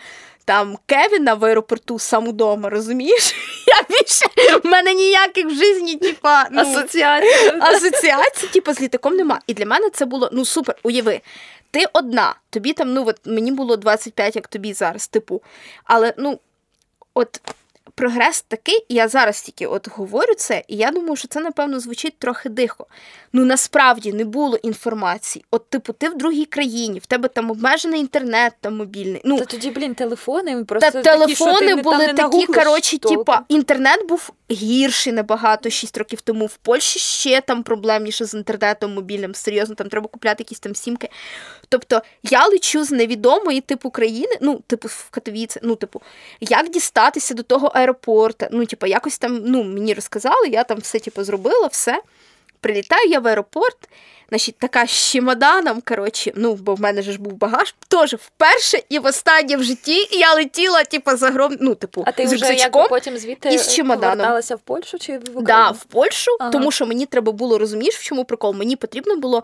Speaker 2: там Кевіна в аеропорту сам удома, розумієш? Я більше в мене ніяких в житті, типа ну, асоціацій, асоціацій, типу, з літаком нема. І для мене це було ну супер. Уяви, ти одна, тобі там, ну от мені було 25, як тобі зараз, типу. Але ну, от прогрес такий, і я зараз тільки от говорю це, і я думаю, що це, напевно, звучить трохи дихо. Ну насправді не було інформації. От, типу, ти в другій країні, в тебе там обмежений інтернет там мобільний. Ну,
Speaker 3: Та тоді, блін, телефони просто
Speaker 2: та такі, телефони що ти були такі, коротше, типу, інтернет був гірший набагато 6 років тому. В Польщі ще там проблемніше з інтернетом мобільним. Серйозно, там треба купляти якісь там сімки. Тобто я лечу з невідомої типу країни, ну, типу, в Катовіце, ну, типу, як дістатися до того аеропорту. Ну, типу, якось там ну, мені розказали, я там все типу, зробила, все. Прилітаю я в аеропорт, значить, така з чемоданом, коротше, ну, бо в мене ж був багаж, теж вперше і востаннє в житті я летіла, типу, за гром, ну, типу,
Speaker 3: а ти
Speaker 2: з
Speaker 3: вже як потім звідти
Speaker 2: і з чемоданом.
Speaker 3: поверталася в Польщу чи в Україну?
Speaker 2: Да, в Польщу, ага. тому що мені треба було, розумієш, в чому прикол? Мені потрібно було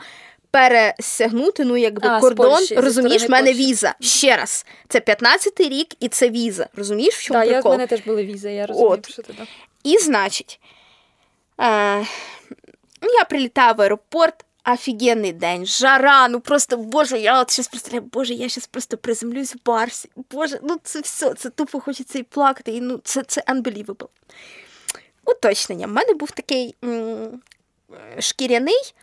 Speaker 2: пересягнути, ну, якби а, кордон, Польщі, розумієш, в мене віза. Ще раз, це 15-й рік і це віза. Розумієш, в чому
Speaker 3: да,
Speaker 2: прикол?
Speaker 3: Так, в мене теж були візи, я розумію,
Speaker 2: От.
Speaker 3: що ти так.
Speaker 2: І, значить, е, я прилітаю в аеропорт, офігенний день, жара, ну просто, боже, я от сейчас представляю, боже, я сейчас просто приземлюсь в барсі. Боже, ну це все, це тупо хочеться і плакати, і ну це це unbelievable. Уточнення. В мене був такий м- шкіряний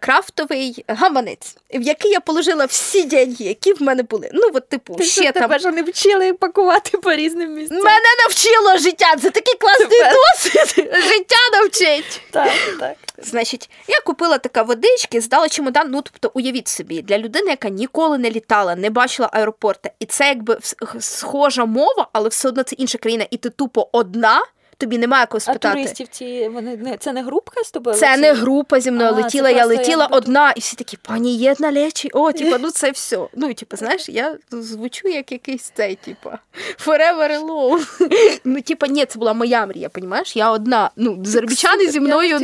Speaker 2: крафтовий гаманець, в який я положила всі деньги, які в мене були. Ну, от, типу,
Speaker 3: Ти
Speaker 2: ще
Speaker 3: що,
Speaker 2: там.
Speaker 3: тебе ж не вчили пакувати по різним місцям.
Speaker 2: Мене навчило життя. Це такий класний
Speaker 3: Супер.
Speaker 2: досвід. Життя навчить.
Speaker 3: Так, так.
Speaker 2: Значить, я купила така водички, здала чемодан. Ну, тобто, уявіть собі, для людини, яка ніколи не літала, не бачила аеропорта, і це якби схожа мова, але все одно це інша країна, і ти тупо одна. Тобі немає кого
Speaker 3: А туристів ці вони не це не групка з тобою?
Speaker 2: Це
Speaker 3: летіла?
Speaker 2: не група зі мною
Speaker 3: А,
Speaker 2: летіла, я летіла
Speaker 3: якби-
Speaker 2: одна, і всі такі, пані єдна лечі. О, типа, ну це все. Ну, типу, знаєш, я звучу як якийсь цей, типа, forever alone. Ну, типа, ні, це була моя мрія, понімаєш? Я одна. Ну, заробітчани зі мною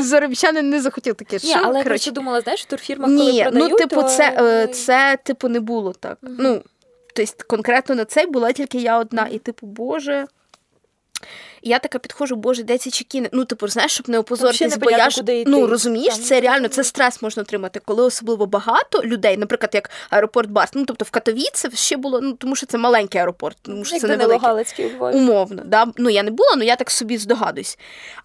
Speaker 2: заробітчани не захотіли таке.
Speaker 3: Ні, але я
Speaker 2: коротше,
Speaker 3: думала, знаєш, в турфірмах, коли
Speaker 2: ні,
Speaker 3: продають,
Speaker 2: ну, типу,
Speaker 3: то...
Speaker 2: це, е, це, типу, не було так. Ну, тобто, конкретно на цей була тільки я одна. І, типу, Боже. І я така підходжу, боже, де ці чекіни? Ну, типу, знаєш, щоб не опозоритись, бо я ж ну розумієш,
Speaker 3: Там,
Speaker 2: це реально це стрес можна отримати, коли особливо багато людей, наприклад, як аеропорт Барс. Ну тобто в Катовіце ще було, ну тому що це маленький аеропорт, тому що
Speaker 3: як
Speaker 2: це невеликий. Умовно, да? ну я не була, але я так собі здогадуюсь.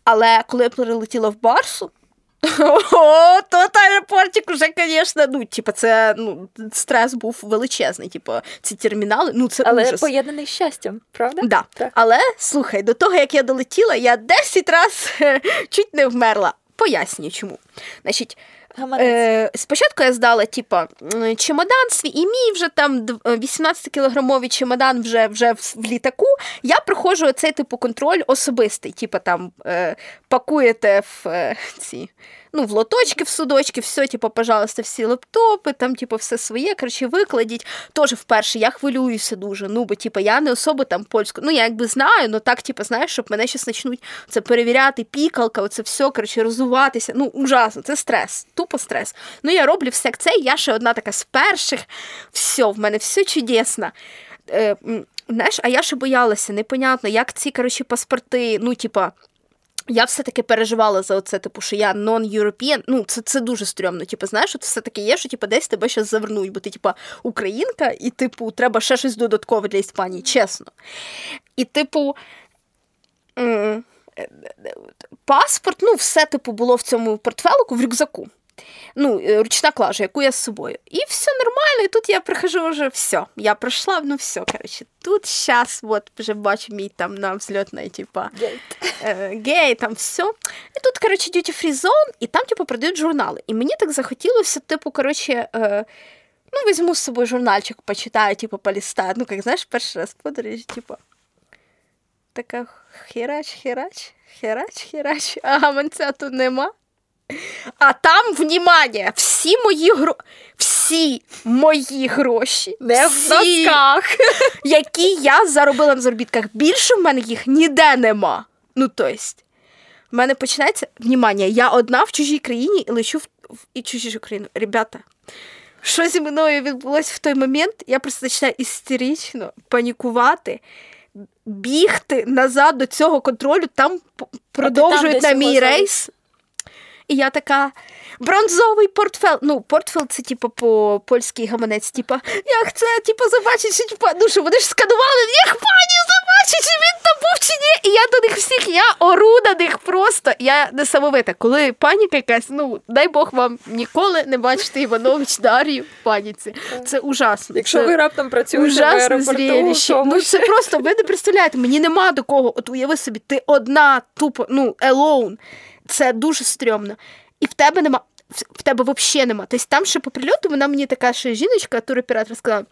Speaker 2: Але коли я прилетіла в Барсу, о, тот аеропортик уже, звісно, ну, типу, це ну, стрес був величезний. Типу, ці термінали, ну це
Speaker 3: Але
Speaker 2: ужас.
Speaker 3: поєднаний з щастям, правда?
Speaker 2: Да.
Speaker 3: Так.
Speaker 2: Але слухай, до того як я долетіла, я 10 разів чуть не вмерла. Пояснюю чому. Значить. Е, спочатку я здала, типа, чемодан свій, і мій вже там 18-кілограмовий чемодан вже, вже в, в літаку. Я проходжу цей типу контроль особистий. Типа там е, пакуєте в е, ці. Ну, в лоточки, в судочки, все, типу, пожалуйста, всі лептопи, там, типу, все своє, коротше, викладіть. Тоже вперше я хвилююся дуже. Ну, бо, типу, я не особо там польську. Ну, я якби знаю, але так, типу, знаєш, щоб мене щось почнуть це перевіряти, пікалка, оце все, коротше, розуватися. Ну, ужасно, це стрес, тупо стрес. Ну, я роблю все це, я ще одна така з перших. Все, в мене все чудесно. Е, знаєш, а я ще боялася, непонятно, як ці, коротше, паспорти, ну, типа. Я все-таки переживала за оце, типу, що я non-European. Ну, це, це дуже стрьомно. Типу, знаєш, от все-таки є, що типу, десь тебе щас завернуть, бо ти, типу, українка, і, типу, треба ще щось додаткове для Іспанії, чесно. І, типу, м, е, е, паспорт, ну, все, типу, було в цьому портфелику, в рюкзаку. Ну, е, ручна клажа, яку я з собою. І все нормально, і тут я прихожу вже все. Я пройшла, ну все, коротше. Тут зараз, от, вже бачу мій там на взльотної, типа, е, гей, там все. І тут, коротше, duty free zone, і там, типу, продають журнали. І мені так захотілося, типу, коротше, е, ну, візьму з собою журнальчик, почитаю, типу, полістаю. Ну, як знаєш, перший раз подорожі, типу. Така херач, херач, херач, херач, а гаманця тут нема. А там, внимание, всі мої гро... всі мої гроші,
Speaker 3: Не в носках.
Speaker 2: які я заробила на заробітках. Більше в мене їх ніде нема. Ну, то есть, в мене починається внимание. Я одна в чужій країні і лечу в, в і чужу країну. Ребята, що зі мною відбулося в той момент, я просто починаю істерично панікувати. Бігти назад до цього контролю, там продовжують
Speaker 3: десь
Speaker 2: на мій
Speaker 3: залиш-
Speaker 2: рейс. І я така. Бронзовий портфел. Ну, портфел це, типу, по польський гаманець, типу, як це, типу, забачить, типу, ну що вони ж сканували, як пані забачить, чи він там був чи ні. І я до них всіх, я ору на них просто. Я несамовита. Коли паніка якась, ну, дай Бог вам ніколи не бачити Іванович Дар'ю в паніці. Це ужасно.
Speaker 3: Якщо
Speaker 2: це...
Speaker 3: ви раптом працюєте в аеропорту.
Speaker 2: Ну це просто ви не представляєте. Мені нема до кого. От уяви собі, ти одна, тупо, ну, alone. Це дуже стрьомно. І в тебе нема. в- тебе взагалі нема. Тобто там ще по прильоту вона мені така ще жіночка, туроператор сказала.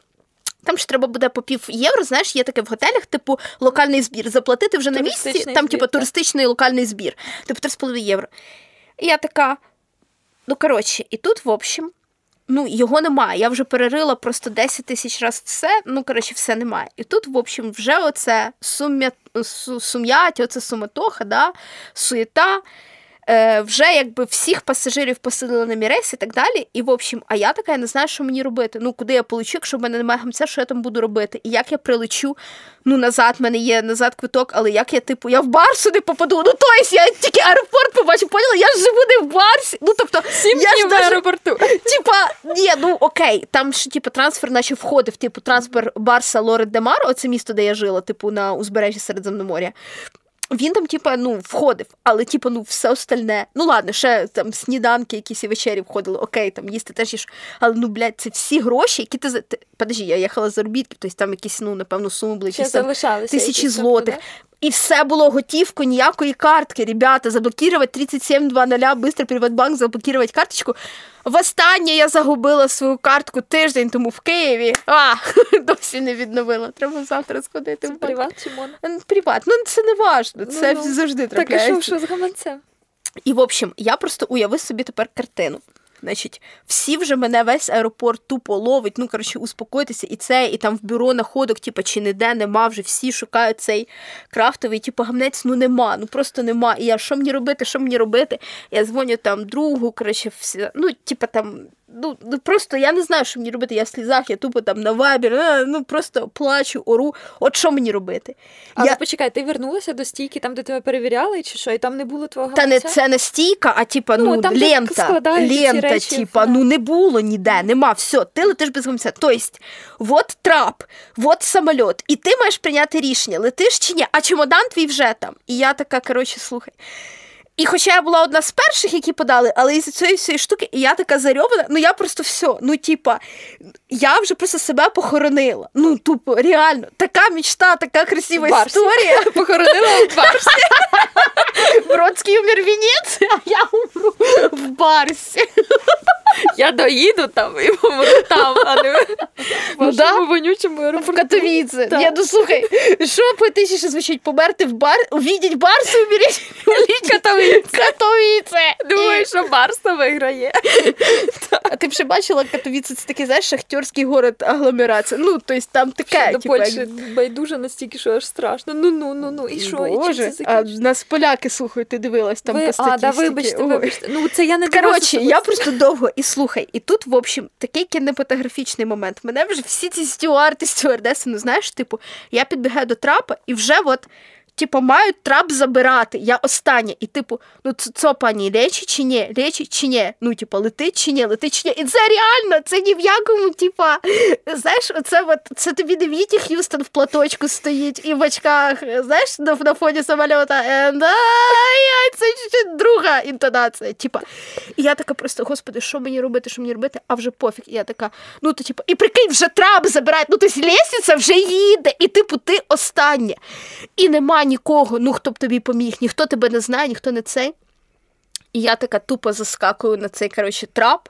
Speaker 2: Там ж треба буде по пів євро, знаєш, є таке в готелях, типу локальний збір. Заплатити вже на місці,
Speaker 3: Туристичний
Speaker 2: там,
Speaker 3: збір,
Speaker 2: типу,
Speaker 3: так.
Speaker 2: туристичний локальний збір. Типу 3,5 євро. І я така. Ну, коротше, і тут, в общем, ну, його немає. Я вже перерила просто 10 тисяч разів все. Ну, коротше, все немає. І тут, в общем, вже оце сум'я, су- сум'ять, оце суматоха, да, суєта. Е, вже якби всіх пасажирів посадили на мій рейс і так далі. І в общем, а я така я не знаю, що мені робити. Ну, куди я полечу, якщо в мене немає гамця, що я там буду робити? І як я прилечу? Ну, назад в мене є назад квиток, але як я, типу, я в Барсу не попаду. Ну, то есть я тільки аеропорт побачу, поняла, я ж живу не в Барсі. Ну, тобто,
Speaker 3: Сім
Speaker 2: я ж
Speaker 3: в
Speaker 2: даже-
Speaker 3: аеропорту.
Speaker 2: Типа, ні, ну окей, там ж типу, трансфер, наче входив, типу, трансфер Барса Лорет де Мар, оце місто, де я жила, типу, на узбережжі Середземноморя. Він там, типа, ну, входив, але, типа, ну, все остальне. Ну, ладно, ще там сніданки, якісь і вечері входили, окей, там їсти теж їж. Але ну, блядь, це всі гроші, які ти за. Подожди, я їхала з заробітки, тобто там якісь, ну, напевно, суми були
Speaker 3: Ще
Speaker 2: якісь там
Speaker 3: залишалися.
Speaker 2: тисячі злотих. І все було готівко, ніякої картки. Ребята, заблокувати 3720, быстро Приватбанк, заблокувати карточку. Востаннє я загубила свою картку тиждень тому в Києві. А, досі не відновила. Треба завтра сходити
Speaker 3: Це
Speaker 2: в банк.
Speaker 3: приват чи моно?
Speaker 2: Приват. Ну це не важно. Це
Speaker 3: Ну-ну.
Speaker 2: завжди
Speaker 3: Так, а
Speaker 2: трапляється.
Speaker 3: що, що з гаманцем?
Speaker 2: І в общем, я просто уяви собі тепер картину. Значить, всі вже мене весь аеропорт тупо ловить. Ну коротше, успокойтеся, і це, і там в бюро находок, типу, чи ніде нема, вже всі шукають цей крафтовий, типу, гамнець, ну нема, ну просто нема. І я що мені робити, що мені робити? Я дзвоню там другу, коротше, всі, ну, типу, там. Ну, ну просто я не знаю, що мені робити. Я в слізах, я тупо там на вайбер, е, ну просто плачу, ору. От що мені робити?
Speaker 3: Але
Speaker 2: я...
Speaker 3: почекай, ти вернулася до стійки, там, де тебе перевіряли, чи що, і там не було твого
Speaker 2: Та не це не стійка, а типа ну,
Speaker 3: Ну, там,
Speaker 2: лента. Лента,
Speaker 3: речі,
Speaker 2: типа,
Speaker 3: да.
Speaker 2: ну не було ніде, нема, все, ти летиш без гамця. Тобто, вот трап, вот самоліт, і ти маєш прийняти рішення, летиш чи ні, а чемодан твій вже там. І я така, коротше, слухай. І хоча я була одна з перших, які подали, але із цієї всієї штуки, і я така зарьована, ну я просто все. Ну, типа, я вже просто себе похоронила. Ну, тупо, реально, така мічта, така красива
Speaker 3: Барсі.
Speaker 2: історія.
Speaker 3: Похоронила в Барсі.
Speaker 2: Бродський умер в Венеції, а я умру в Барсі.
Speaker 3: Я доїду там і помру там, а не в
Speaker 2: Ну, да.
Speaker 3: вашому вонючому
Speaker 2: В
Speaker 3: аеропорту.
Speaker 2: Катовіце.
Speaker 3: Так.
Speaker 2: Я ну слухай, що поетичніше звучить? Померти в бар, увидіть Барсу, умереть в
Speaker 3: Катовіце.
Speaker 2: Катовіце.
Speaker 3: Думаю, що Барса виграє.
Speaker 2: А ти б ще бачила Катовіце, це такий, знаєш, шахтерський город агломерація. Ну, тобто там таке,
Speaker 3: до
Speaker 2: типу, як-
Speaker 3: Польщі байдуже настільки, що аж страшно. Ну, ну, ну, ну. І що?
Speaker 2: Боже, а нас поляки, слухай, ти дивилась там
Speaker 3: Ви-
Speaker 2: по
Speaker 3: а, да, вибачте, вибачте. Ну, це я не
Speaker 2: Коротше, я просто довго і слухай, і тут, в общем, такий кінематографічний момент. Мене вже всі ці стюарти, стюардеси, ну знаєш, типу, я підбігаю до трапа, і вже от. Типу, мають трап забирати. Я остання. І типу, ну це, пані, лечі чи ні? Лечі чи ні? Ну, типу, летить чи ні, летить чи ні. І це реально, це ні в якому, типа, знаєш, оце от, це тобі не Віті Х'юстон в платочку стоїть і в очках, знаєш, на, на фоні I, це друга інтонація. Типа, і я така просто, господи, що мені робити, що мені робити, а вже пофіг. І я така, ну то типу, і прикинь, вже трап забирають, ну тобто лестниця вже їде, і типу, ти остання. І нема нікого, ну хто б тобі поміг, ніхто тебе не знає, ніхто не цей. І я така тупо заскакую на цей, коротше, трап.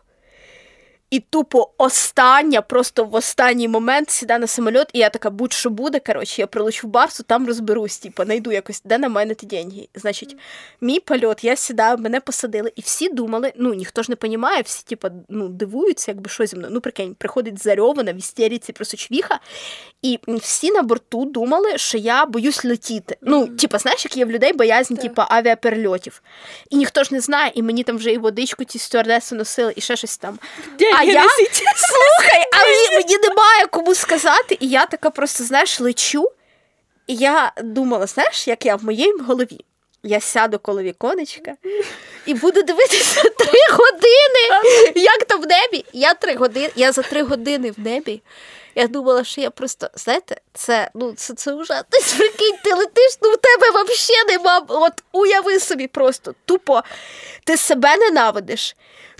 Speaker 2: І тупо остання, просто в останній момент сідаю на самоліт, і я така, будь-що буде, коротше, я прилечу в Барсу, там розберусь, типу, найду якось, де на мене ті деньги. Значить, мій польот, я сідаю, мене посадили, і всі думали, ну ніхто ж не розуміє, всі, типу, ну, дивуються, якби що зі мною. Ну, прикинь, приходить зарьована в істериці, просто чвіха, і всі на борту думали, що я боюсь летіти. Ну, типу, знаєш, як є в людей боязнь, типу, авіаперельотів. І ніхто ж не знає, і мені там вже і водичку ті стюардеси носили, і ще щось там. А я слухай, а мені, мені немає кому сказати, і я така просто, знаєш, лечу. І я думала, знаєш, як я в моїй голові. Я сяду коло віконечка і буду дивитися три години, як там в небі. Я три години, я за три години в небі. Я думала, що я просто, знаєте, це ну це, це ужасно. Ти прикинь, ти летиш, ну в тебе взагалі нема. От уяви собі просто тупо, ти себе ненавидиш.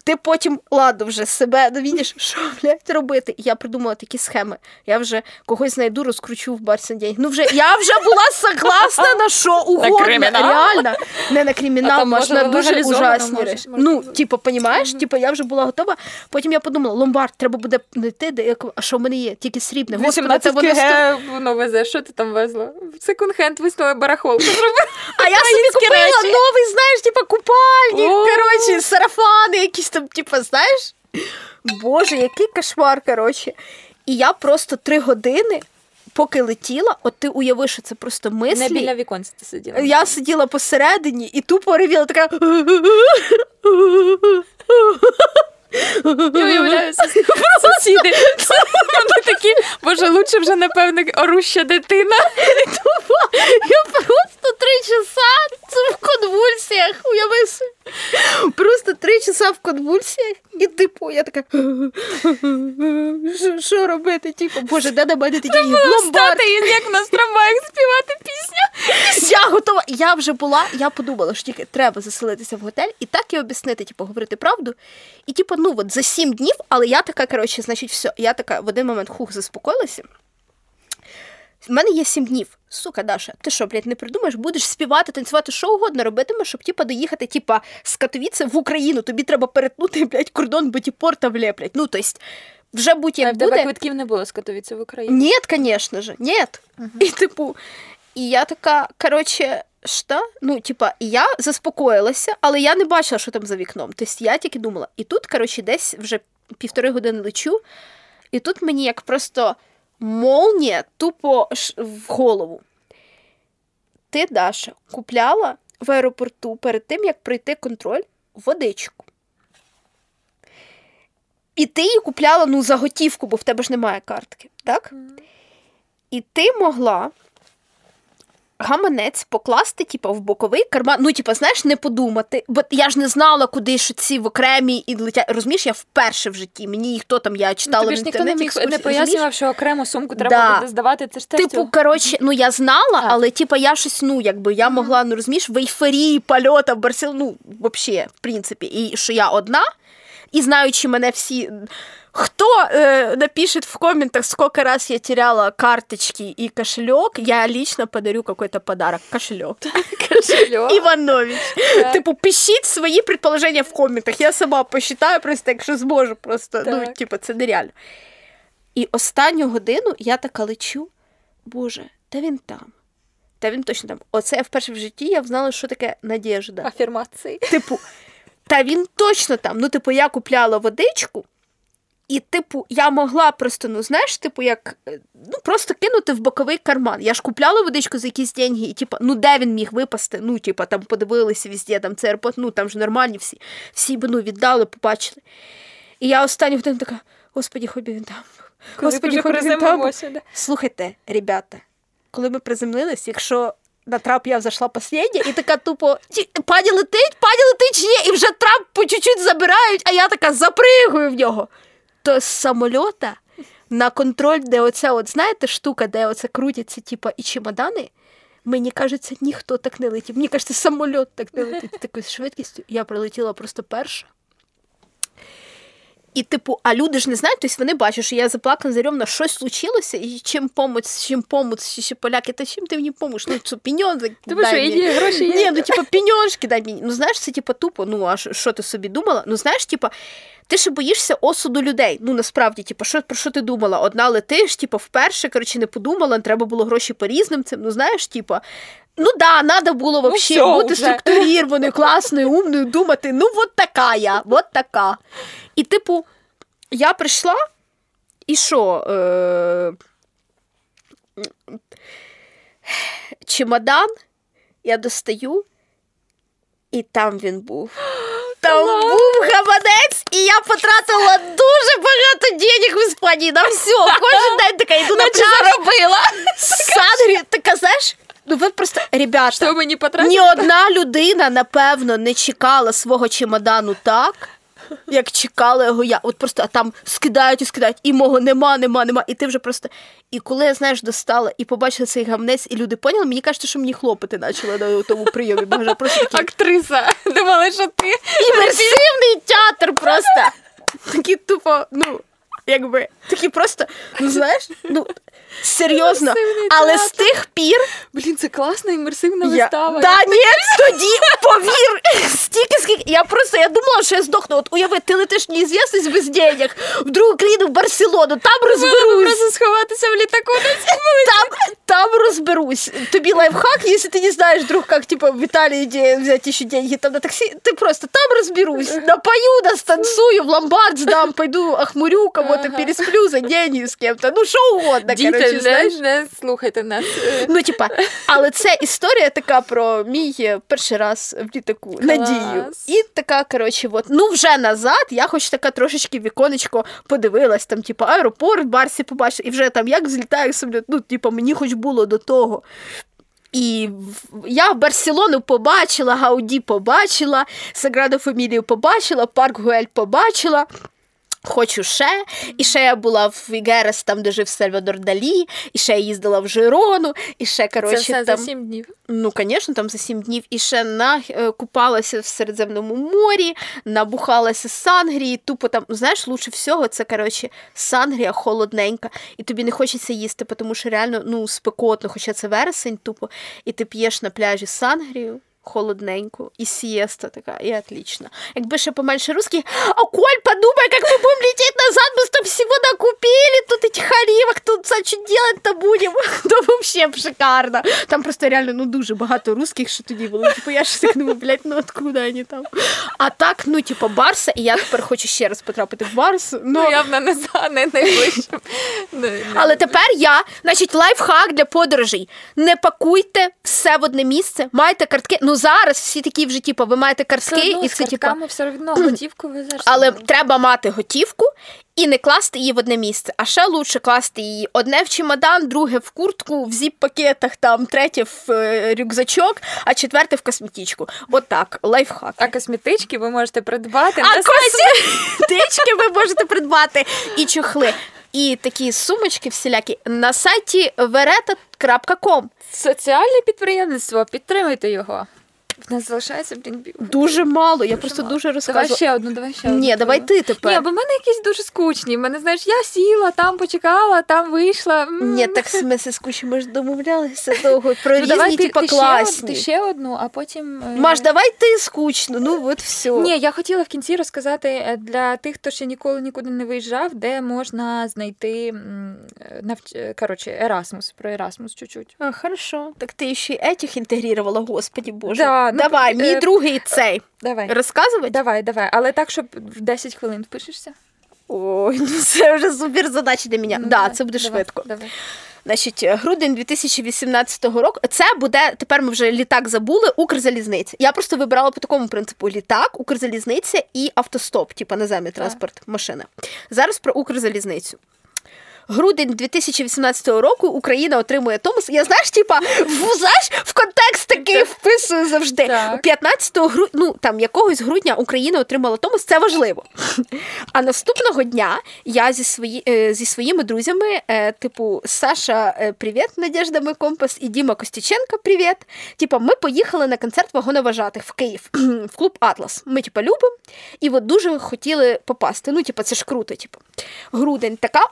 Speaker 2: Ти потім, ладно, вже себе видиш, що блядь, робити. І я придумала такі схеми. Я вже когось знайду, розкручу в барсі день. Ну вже я вже була согласна на що угодно.
Speaker 3: кримінал?
Speaker 2: Реально. Не на кримінал,
Speaker 3: там,
Speaker 2: можна дуже ужасні речі. Ну, типу, понімаєш? Типу, я вже була готова. Потім я подумала, ломбард, треба буде знайти, де а що в мене є? Тільки срібне. Господи, це
Speaker 3: 18
Speaker 2: воно сто...
Speaker 3: воно везе, що ти там везла? Секонд-хенд виснове барахолку зробила.
Speaker 2: А я собі купила новий, знаєш, типу, купальник, коротше, сарафани, якісь там, типу, знаєш? Боже, який кошмар, коротше. І я просто три години, поки летіла, от ти уяви, що це просто
Speaker 3: Не біля віконця ти сиділа.
Speaker 2: Я сиділа посередині і тупо ревіла така.
Speaker 3: Я уявляю сусіди. Вони такі, боже, лучше вже, напевне, оруща дитина.
Speaker 2: Я просто три часа в конвульсіях. Уяви. Просто три часа в конвульсіях, і типу, я така. «Що- робити? Типу, боже, де мене ті деньги? В ломбард.
Speaker 3: Стати, і як на трамваях співати пісню.
Speaker 2: Я готова. Я вже була, я подумала, що тільки треба заселитися в готель і так і об'яснити, типу, говорити правду. І, типу, ну от за сім днів, але я така, коротше, значить, все. Я така в один момент хух заспокоїлася. В мене є сім днів. Сука, Даша, ти що, блядь, не придумаєш? Будеш співати, танцювати, що угодно робитимеш, щоб типа доїхати, типа, з Катовіце в Україну. Тобі треба перетнути, блядь, кордон, бо ті порта влеплять. Ну, тобто, вже будь-як
Speaker 3: в тебе квитків не було з Катовіці в Україну.
Speaker 2: Нет, конечно же, нет. І типу, і я така, коротше, що? Ну, типа, я заспокоїлася, але я не бачила, що там за вікном. Тобто я тільки думала. І тут, коротше, десь вже півтори години лечу, і тут мені як просто молнія тупо в голову. Ти, Даша, купляла в аеропорту перед тим, як пройти контроль, водичку. І ти її купляла ну, за готівку, бо в тебе ж немає картки, так? І ти могла гаманець покласти, типу, в боковий карман. Ну, типу, знаєш, не подумати. Бо я ж не знала, куди ж ці в окремі і летять. Розумієш, я вперше в житті. Мені ніхто там, я читала
Speaker 3: Тобі ж ніхто не міг не пояснював, що окрему сумку треба
Speaker 2: Да.
Speaker 3: буде здавати. Це ж теж
Speaker 2: Типу,
Speaker 3: цього.
Speaker 2: коротше, ну я знала,
Speaker 3: Так.
Speaker 2: але типу, я щось, ну якби я могла, ну розумієш, в ейфорії польота в Барселону, ну, взагалі, в принципі, і що я одна, і знаючи мене всі. Хто э, напишет в комментах, сколько раз я теряла карточки и кошелек, я лично подарю какой-то подарок. Кошелек.
Speaker 3: Кошельок.
Speaker 2: Іванович.
Speaker 3: Так.
Speaker 2: Типу, пишіть свої предположення в коментах. Я сама посчитаю просто, якщо зможу. Просто, ну, типу, це нереально. І останню годину я така лечу. Боже, та він там. Та він точно там. Оце вперше в житті я взнала, що таке надіжда.
Speaker 3: Афірмації.
Speaker 2: Типу, та він точно там. Ну, типу, я купляла водичку, і, типу, я могла просто, ну знаєш, типу, як е, ну просто кинути в боковий карман. Я ж купляла водичку за якісь деньги, і типу, ну де він міг випасти? Ну, типу, там подивилися везде, там це аеропорт, ну там ж нормальні всі. Всі б ну віддали, побачили. І я останню годину така, господі, хоч би він там. Господі, хоч би він там. Слухайте, ребята, коли ми приземлились, якщо на трап я взошла последня, і така тупо пані летить, пані летить ні, і вже трап по чуть-чуть забирають, а я така запригую в нього. То з самольота на контроль, де оця, от знаєте, штука, де оце крутяться, типа, і чемодани. Мені кажеться, ніхто так не летів. Мені кажеться, самольот так не летить такою швидкістю. Я прилетіла просто перша. І, типу, а люди ж не знають, тобто вони бачать, що я заплакана зарьовна, щось случилося, і чим помоць, чим помоць, чи ще поляки, та чим ти мені помиш? Ну, це піньонзи.
Speaker 3: Тобі що, є гроші є?
Speaker 2: Ні, ну типу, піньоншки дай мені. Ну знаєш, це типу тупо. Ну а що ти собі думала? Ну знаєш, типу, ти ще боїшся осуду людей. Ну насправді, типу, що про що ти думала? Одна летиш, типу, вперше, коротше, не подумала, треба було гроші по різним цим. Ну знаєш, типу. Ну да, треба було вообще
Speaker 3: всьо
Speaker 2: бути
Speaker 3: вже.
Speaker 2: структурірованою, класною, умною, думати. Ну, от така я, от така. І, типу, я прийшла, і що? Е... Чемодан, я достаю, і там він був. Там був гаманець, і я потратила дуже багато денег в Іспанії на все. Кожен день така йду на пляж,
Speaker 3: заробила.
Speaker 2: садгрі, така знаєш, ну ви просто, ребята,
Speaker 3: Що мені потратили?
Speaker 2: ні одна людина, напевно, не чекала свого чемодану так, як чекала його я. От просто а там скидають і скидають, і мого нема, нема, нема. І ти вже просто. І коли я, знаєш, достала і побачила цей гамнець, і люди поняли, мені кажуть, що мені хлопати почали на тому прийомі. Бо вже просто такі
Speaker 3: Актриса. Думали, що ти.
Speaker 2: імерсивний театр просто. Такі тупо, ну, якби, такі просто, ну знаєш, ну. Серйозно, але з тих пір
Speaker 3: Блін, це класна імерсивна
Speaker 2: Я...
Speaker 3: вистава.
Speaker 2: Да, ні, тоді повір. Стільки скільки. Я просто я думала, що я здохну. От уяви, ти летиш неізвісність без денег, в другу країну в Барселону, там розберусь.
Speaker 3: просто сховатися в літаку.
Speaker 2: Там, там розберусь. Тобі лайфхак, якщо ти не знаєш, друг, як типа в Італії де взяти ще деньги там на таксі, ти просто там розберусь. Напою, настанцую, в ломбард здам, пойду охмурю, кого-то
Speaker 3: Ага.
Speaker 2: пересплю за деньги з кем-то. Ну, що угодно,
Speaker 3: Діти,
Speaker 2: коротше,
Speaker 3: не,
Speaker 2: знаєш.
Speaker 3: не слухайте нас.
Speaker 2: Ну, типа, але це історія така про мій е, перший раз в літаку.
Speaker 3: Клас.
Speaker 2: Надію. І така, коротше, от, ну вже назад, я хоч така трошечки віконечко подивилась, там, типа, аеропорт в Барсі побачила, і вже там як злітаю самоліт, ну, типа, мені хоч було до того. І я Барселону побачила, Гауді побачила, Саграду Фамілію побачила, парк Гуель побачила. Хочу ще, і ще я була в Ігерес, там, де жив Сальвадор Далі, і ще я їздила в Жирону, і ще, коротше,
Speaker 3: Це все
Speaker 2: там...
Speaker 3: за сім днів.
Speaker 2: Ну, звісно, там за сім днів і ще на, е, купалася в Середземному морі, набухалася сангрії, тупо там, знаєш, лучше всього, це, коротше, сангрія холодненька, і тобі не хочеться їсти, тому що реально ну, спекотно, хоча це вересень, тупо, і ти п'єш на пляжі сангрію. Холодненьку, і сієста така, і отлично. Якби ще поменше русських, а Коль, подумай, як ми будемо летіти назад, ми там всього накупили, тут этих харивок, тут це що делать-то будемо? То взагалі шикарно. Там просто реально ну дуже багато русських, що тоді було. Типу, я ж так думаю, блядь, ну откуда вони там? А так, ну, типу, Барса, і я тепер хочу ще раз потрапити в Барсу. Ну,
Speaker 3: Ну, явно не за не найближчим. Ну,
Speaker 2: але тепер я, значить, лайфхак для подорожей. Не пакуйте все в одне місце, майте картки. Ну зараз всі такі вже, типу, ви маєте
Speaker 3: Все
Speaker 2: картки,
Speaker 3: одно
Speaker 2: і це типу.
Speaker 3: все одно готівку везеш.
Speaker 2: Але треба мати готівку і не класти її в одне місце. А ще лучше класти її одне в чемодан, друге в куртку, в зіп-пакетах, там третє в е, рюкзачок, а четверте в косметичку. От так, лайфхак.
Speaker 3: А косметички ви можете придбати
Speaker 2: А косметички ви можете придбати і чохли. І такі сумочки всілякі на сайті vereta.com.
Speaker 3: Соціальне підприємництво, підтримуйте його. В нас залишається блінбів.
Speaker 2: Дуже мало, я просто
Speaker 3: мало.
Speaker 2: дуже
Speaker 3: Давай ще одну, давай ще одну.
Speaker 2: Ні, давай ти тепер.
Speaker 3: Ні, бо в мене якісь дуже скучні. В Мене, знаєш, я сіла, там почекала, там вийшла.
Speaker 2: Ні, так в смысле скучі, ми ж домовлялися довго про
Speaker 3: ну,
Speaker 2: різні,
Speaker 3: давай ти,
Speaker 2: типа,
Speaker 3: ти, ще, ти ще одну, а потім. е,
Speaker 2: Маш, давай ти скучно, ну от все.
Speaker 3: Ні, я хотіла в кінці розказати е, для тих, хто ще ніколи нікуди не виїжджав, де можна знайти е, навч... е, коротше, Ерасмус, про Ерасмус чуть-чуть.
Speaker 2: А, хорошо. Так ти ще й етіх інтегрувала, господі боже.
Speaker 3: Да, ну,
Speaker 2: давай, мій
Speaker 3: е,
Speaker 2: другий цей.
Speaker 3: Давай.
Speaker 2: Розказувати?
Speaker 3: Давай, давай. Але так, щоб в 10 хвилин впишешся.
Speaker 2: Ой, ну це вже супер задача для мене.
Speaker 3: Ну,
Speaker 2: да,
Speaker 3: давай,
Speaker 2: це буде
Speaker 3: давай,
Speaker 2: швидко.
Speaker 3: Давай.
Speaker 2: Значить, грудень 2018 року. Це буде тепер ми вже літак забули. Укрзалізниця. Я просто вибирала по такому принципу: літак, Укрзалізниця і автостоп, типу наземний транспорт, машина. Зараз про Укрзалізницю. Грудень 2018 року Україна отримує Томас. Я знаєш, типа, в, знаєш, в контекст такий вписую завжди.
Speaker 3: Так.
Speaker 2: 15 грудня, ну там якогось грудня Україна отримала Томас, це важливо. А наступного дня я зі, свої, е, зі своїми друзями, е, типу, Саша, е, привіт, Надежда, ми компас, і Діма Костюченко, привіт. Типа, ми поїхали на концерт вагоноважатих в Київ, в клуб Атлас. Ми, типа, любимо, і от дуже хотіли попасти. Ну, типа, це ж круто, типу. Грудень така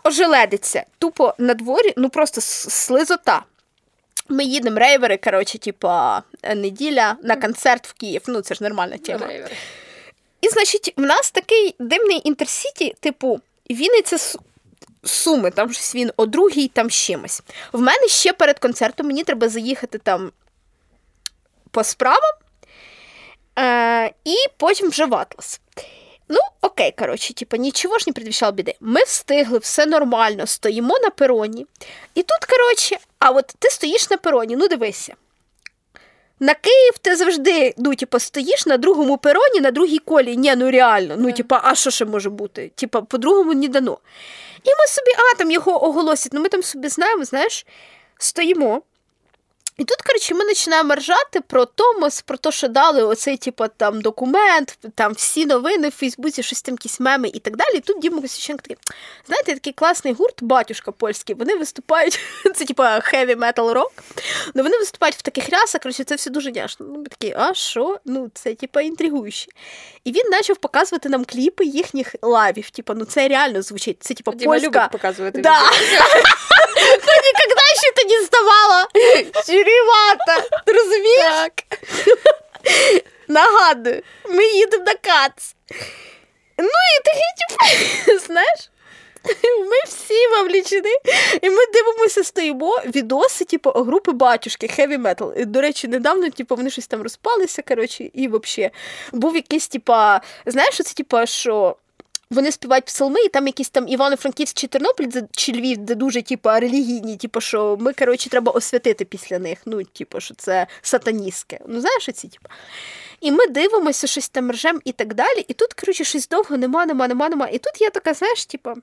Speaker 2: ожеледиться, тупо на дворі, ну просто слизота. Ми їдемо рейвери, коротше, типа, е, неділя на концерт в Київ. Ну, це ж нормальна тема. І, значить, в нас такий дивний інтерсіті, типу, Вінниця Су- Суми, там щось він о другій, там чимось. В мене ще перед концертом мені треба заїхати там по справам, е, і потім вже в Атлас. Ну, окей, коротше, типу, нічого ж не предвіщало біди. Ми встигли, все нормально, стоїмо на пероні. І тут, коротше, а от ти стоїш на пероні, ну дивися. На Київ ти завжди, ну, типу, стоїш на другому пероні, на другій колі. Ні, ну реально. Ну, типу, а що ще може бути? Типа, по-другому не дано. І ми собі, а там його оголосять. Ну, ми там собі знаємо, знаєш, стоїмо. І тут, коротше, ми починаємо ржати про Томос, про те, що дали оцей, типу, там документ, там всі новини в Фейсбуці, щось там якісь меми і так далі. І тут Діма Косюченко такий, знаєте, такий класний гурт, батюшка польський, вони виступають, це типу heavy metal rock, Ну, вони виступають в таких рясах, коротше, це все дуже няшно. Ну, ми такі, а що? Ну, це типа інтригуюче. І він почав показувати нам кліпи їхніх лайвів. Типа, ну це реально звучить. Це типа
Speaker 3: Діма любить показувати.
Speaker 2: Да.
Speaker 3: відео.
Speaker 2: Ну, ти розумієш?
Speaker 3: Так.
Speaker 2: Нагадую, ми їдемо на кац. Ну і такий, типу, знаєш, ми всі вовлічені, і ми дивимося, стоїмо відоси, типу, групи батюшки, heavy metal. До речі, недавно, типу, вони щось там розпалися, коротше, і взагалі був якийсь, типа, знаєш, це типа, що. Вони співають псалми, і там якісь там Івано-Франківськ чи Тернопіль чи Львів, де дуже типу, релігійні, типу, що ми, коротше, треба освятити після них. Ну, типу, що це сатаністське. Ну, знаєш, оці, типу. І ми дивимося, щось там ржем і так далі. І тут, коротше, щось довго нема, нема, нема, нема. І тут я така, знаєш, типу,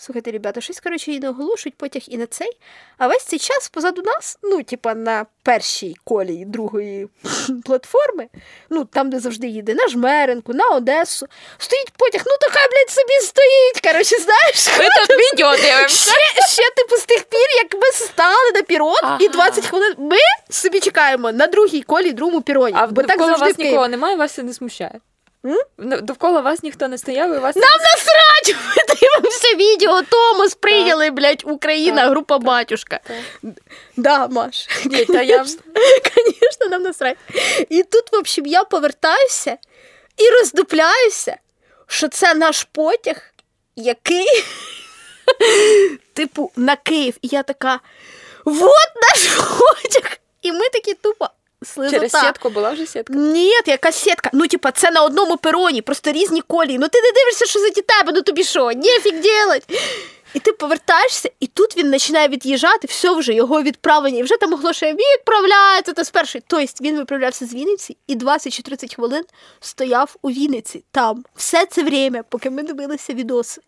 Speaker 2: Слухайте, ребята, щось, коротше, і не оголошують потяг і на цей. А весь цей час позаду нас, ну, типа, на першій колії другої платформи, ну, там, де завжди їде, на Жмеренку, на Одесу, стоїть потяг, ну така, блядь, собі стоїть. Коротше, знаєш,
Speaker 3: Ми тут відео дивимося.
Speaker 2: ще, ще типу з тих пір, як ми стали на пірон, і 20 хвилин ми собі чекаємо на другій колі, другому піроні.
Speaker 3: А
Speaker 2: бо так завжди
Speaker 3: вас нікого немає, вас це не смущає.
Speaker 2: М?
Speaker 3: Довкола вас ніхто не стояв, і вас
Speaker 2: Нам насрать! Ми дивимося відео, Томас прийняли, блядь, Україна,
Speaker 3: Так,
Speaker 2: група батюшка.
Speaker 3: Так.
Speaker 2: Да, Маш.
Speaker 3: Ні, та я-
Speaker 2: Звісно, нам насрать. І тут, в общем, я повертаюся і роздупляюся, що це наш потяг, який, типу, на Київ. І я така: вот наш потяг! І ми такі тупо слизота.
Speaker 3: через сітку була вже сітка.
Speaker 2: Ні, яка сітка. Ну, типа, це на одному пероні, просто різні колії. Ну ти не дивишся, що за тебе, ну тобі що, нефіг делать. І ти повертаєшся, і тут він починає від'їжджати, все вже його відправлення. І вже там оголошує, відправляється то з першої. Тобто він виправлявся з Вінниці і 20 чи 30 хвилин стояв у Вінниці там. Все це время, поки ми дивилися відоси.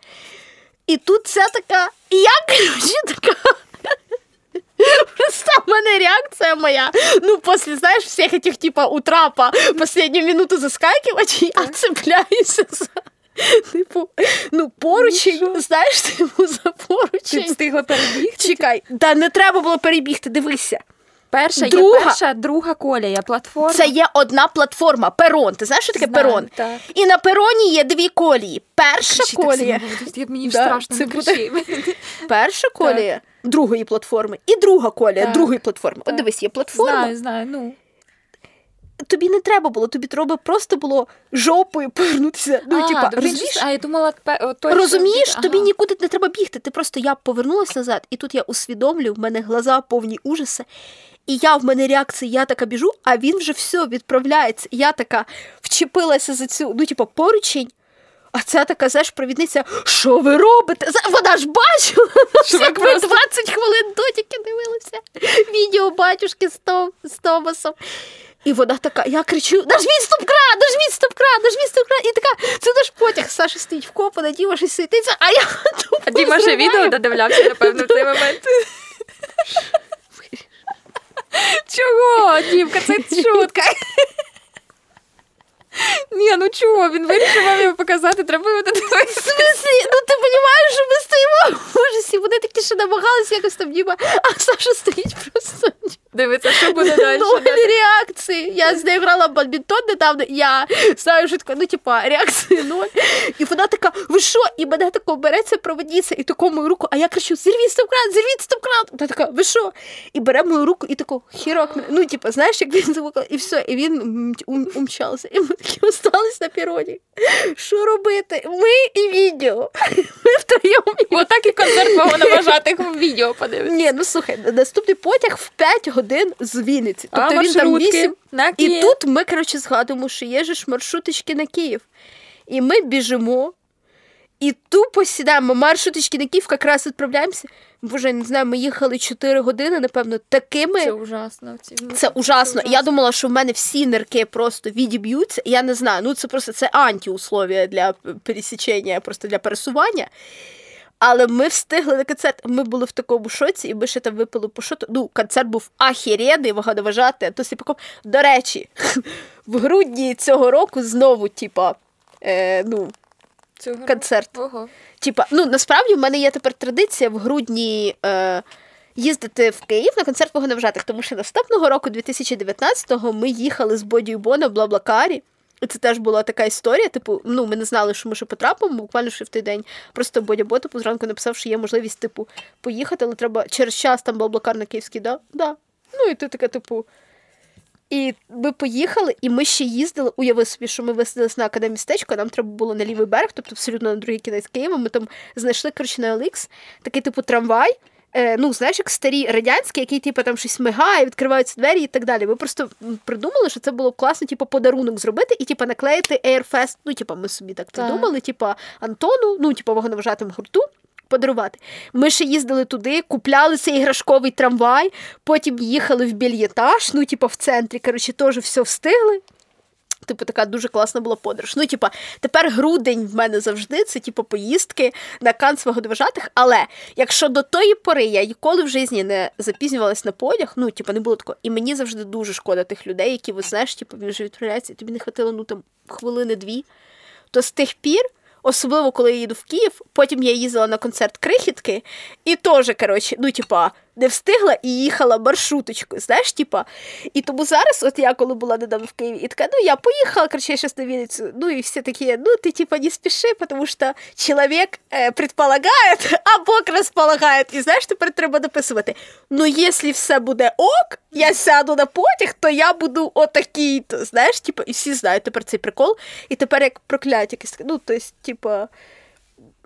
Speaker 2: І тут ця така, і я, коротше, така. Просто в мене реакція моя. Ну, після, знаєш, всіх этих, типа, у трапа минуту заскакивать, я цепляюся за. Типу, ну, поручень, знаєш, типу, за
Speaker 3: Ти встигла перебігти?
Speaker 2: Чекай, та не треба було перебігти, дивися.
Speaker 3: Перша
Speaker 2: Друга.
Speaker 3: є перша, друга колія, платформа.
Speaker 2: Це є одна платформа, перон. Ти знаєш, що таке
Speaker 3: Знаю,
Speaker 2: перон?
Speaker 3: так.
Speaker 2: І на пероні є дві колії. Перша
Speaker 3: Кричи так
Speaker 2: колія.
Speaker 3: сильно, бо Мені
Speaker 2: Да,
Speaker 3: страшно,
Speaker 2: це
Speaker 3: не
Speaker 2: буде-
Speaker 3: кричи.
Speaker 2: Перша колія другої платформи і друга колія
Speaker 3: Так,
Speaker 2: другої платформи. От дивись, є платформа.
Speaker 3: Знаю, знаю, ну.
Speaker 2: тобі не треба було, тобі треба просто було жопою повернутися. Ну,
Speaker 3: а,
Speaker 2: типа, розумієш?
Speaker 3: а, я думала, той,
Speaker 2: Розумієш,
Speaker 3: від-
Speaker 2: тобі нікуди не треба бігти. Ти просто я повернулася назад, і тут я усвідомлю, в мене глаза повні ужаса. І я в мене реакція, я така біжу, а він вже все відправляється. Я така вчепилася за цю, ну, типу, поручень. А ця така, знаєш, провідниця, що ви робите? Вона ж бачила,
Speaker 3: Що ви
Speaker 2: як ми
Speaker 3: просто-
Speaker 2: 20 хвилин дотіки дивилися. Відео батюшки з, Том, з Томасом. І вона така, я кричу: нажміть стоп-кран, нажміть стоп-кран, нажміть стоп-кран. І така, це наш потяг. Саша стоїть вкопана, Діма щось світиться, а я тупо
Speaker 3: А Діма ще відео додивлявся, напевно, в цей момент. Чого, Дімка, це шутка. Ні, ну чого? Він вирішив вам його показати, треба його
Speaker 2: В смислі? Ну ти розумієш, що ми стоїмо в ужасі. Вони такі ще намагалися якось там Діма, а Саша стоїть просто
Speaker 3: Дивиться, що буде далі.
Speaker 2: ноль реакції. Я з нею грала в бадмінтон недавно, я знаю, що така, ну типа, реакції ноль. І вона така, ви що? І мене тако береться проводниця і тако мою руку, а я кричу: зірвіть стоп-кран, зірвіть стоп-кран. Вона така, ви що? І бере мою руку і тако хірок. мене. Ну, типа, знаєш, як він звукав, і все, і він умчався. І ми остались на піроні. Що робити? Ми і відео. Ми втроєм.
Speaker 3: Отак і концерт мого наважатих в відео подивитися.
Speaker 2: Ні, ну слухай, наступний потяг в 5 годин з Вінниці.
Speaker 3: А
Speaker 2: Тобто він там 8.
Speaker 3: на
Speaker 2: І тут ми, коротше, згадуємо, що є ж маршруточки на Київ. І ми біжимо, і тупо сідаємо. Маршруточки на Київ, якраз відправляємося. Боже, не знаю, ми їхали 4 години, напевно, такими.
Speaker 3: Це ужасно. Ну,
Speaker 2: Це ужасно. Я думала, що в мене всі нирки просто відіб'ються. Я не знаю. Ну це просто це антиусловія для пересічення, просто для пересування. Але ми встигли на концерт. Ми були в такому шоці, і ми ще там випили по шоту. Ну, концерт був ахірєнний, вагано вважати. А то Сліпаков. До речі, в грудні цього року знову, типа, е, ну,
Speaker 3: Цього
Speaker 2: концерт.
Speaker 3: року. Ого.
Speaker 2: Типа, ну насправді в мене є тепер традиція в грудні е, їздити в Київ на концерт вогневжатих, тому що наступного року, 2019-го, ми їхали з Бодію Бона в Блаблакарі. І це теж була така історія. Типу, ну ми не знали, що ми ще потрапимо, буквально ще в той день. Просто Бодя Бо типу, зранку написав, що є можливість, типу, поїхати, але треба через час там Блаблакар на Київський, да? Да. Ну і ти така, типу. І ми поїхали, і ми ще їздили. Уяви собі, що ми висадилися на академістечко, нам треба було на лівий берег, тобто абсолютно на другий кінець Києва. Ми там знайшли коротше, на OLX такий типу трамвай. Е, ну, знаєш, як старі радянські, який типу, там щось мигає, відкриваються двері і так далі. Ми просто придумали, що це було б класно, типу, подарунок зробити і типу, наклеїти Airfest. Ну, типу, ми собі так
Speaker 3: Так.
Speaker 2: придумали, типу, Антону, ну, типу, вогневажатим гурту. Подарувати. Ми ще їздили туди, купляли цей іграшковий трамвай, потім їхали в більєтаж, ну, типу, в центрі. Коротше, теж все встигли. Типу, така дуже класна була подорож. Ну, типа, тепер грудень в мене завжди це типу поїздки на канц вагодоважатих. Але якщо до тої пори я ніколи в житті не запізнювалась на потяг, ну типу, не було такого. І мені завжди дуже шкода тих людей, які ви знаєш, типу, він вже відправляється, і тобі не хватило ну там хвилини дві. То з тих пір Особливо, коли я їду в Київ, потім я їздила на концерт крихітки, і теж, коротше, ну, типа, не встигла і їхала маршруточкою, знаєш, типа. І тому зараз, от я коли була недавно в Києві, і така, ну я поїхала, короче, я на Вінницю, ну і всі такі, ну ти типа не спіши, тому що чоловік е, предполагає, а Бог розполагає. І знаєш, тепер треба дописувати. Ну, якщо все буде ок, я сяду на потяг, то я буду отакий-то. Знаєш, типа, і всі знають тепер цей прикол. І тепер як прокляття ну, то есть, типа.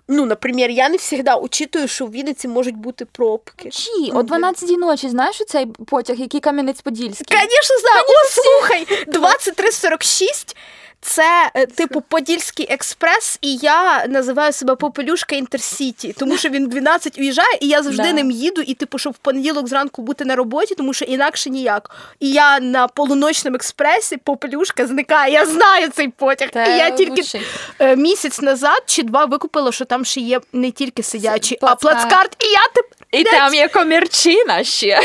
Speaker 2: Ну, наприклад, я не завжди учитую, що в Вінниці можуть бути пробки.
Speaker 3: Чи о 12 ночі, знаєш цей потяг, який Кам'янець-Подільський?
Speaker 2: Звісно, знаю. О, слухай, 2346 це е, типу Подільський експрес, і я називаю себе Попелюшка Інтерсіті, тому що він 12 уїжджає, і я завжди
Speaker 3: Да.
Speaker 2: ним їду, і типу, щоб в понеділок зранку бути на роботі, тому що інакше ніяк. І я на полуночному експресі Попелюшка зникає. Я знаю цей потяг.
Speaker 3: Та
Speaker 2: і я тільки
Speaker 3: лучший.
Speaker 2: е, місяць назад чи два викупила, що там ще є не тільки сидячі, а
Speaker 3: плацкарт.
Speaker 2: І я тепер.
Speaker 3: І там є комірчина ще.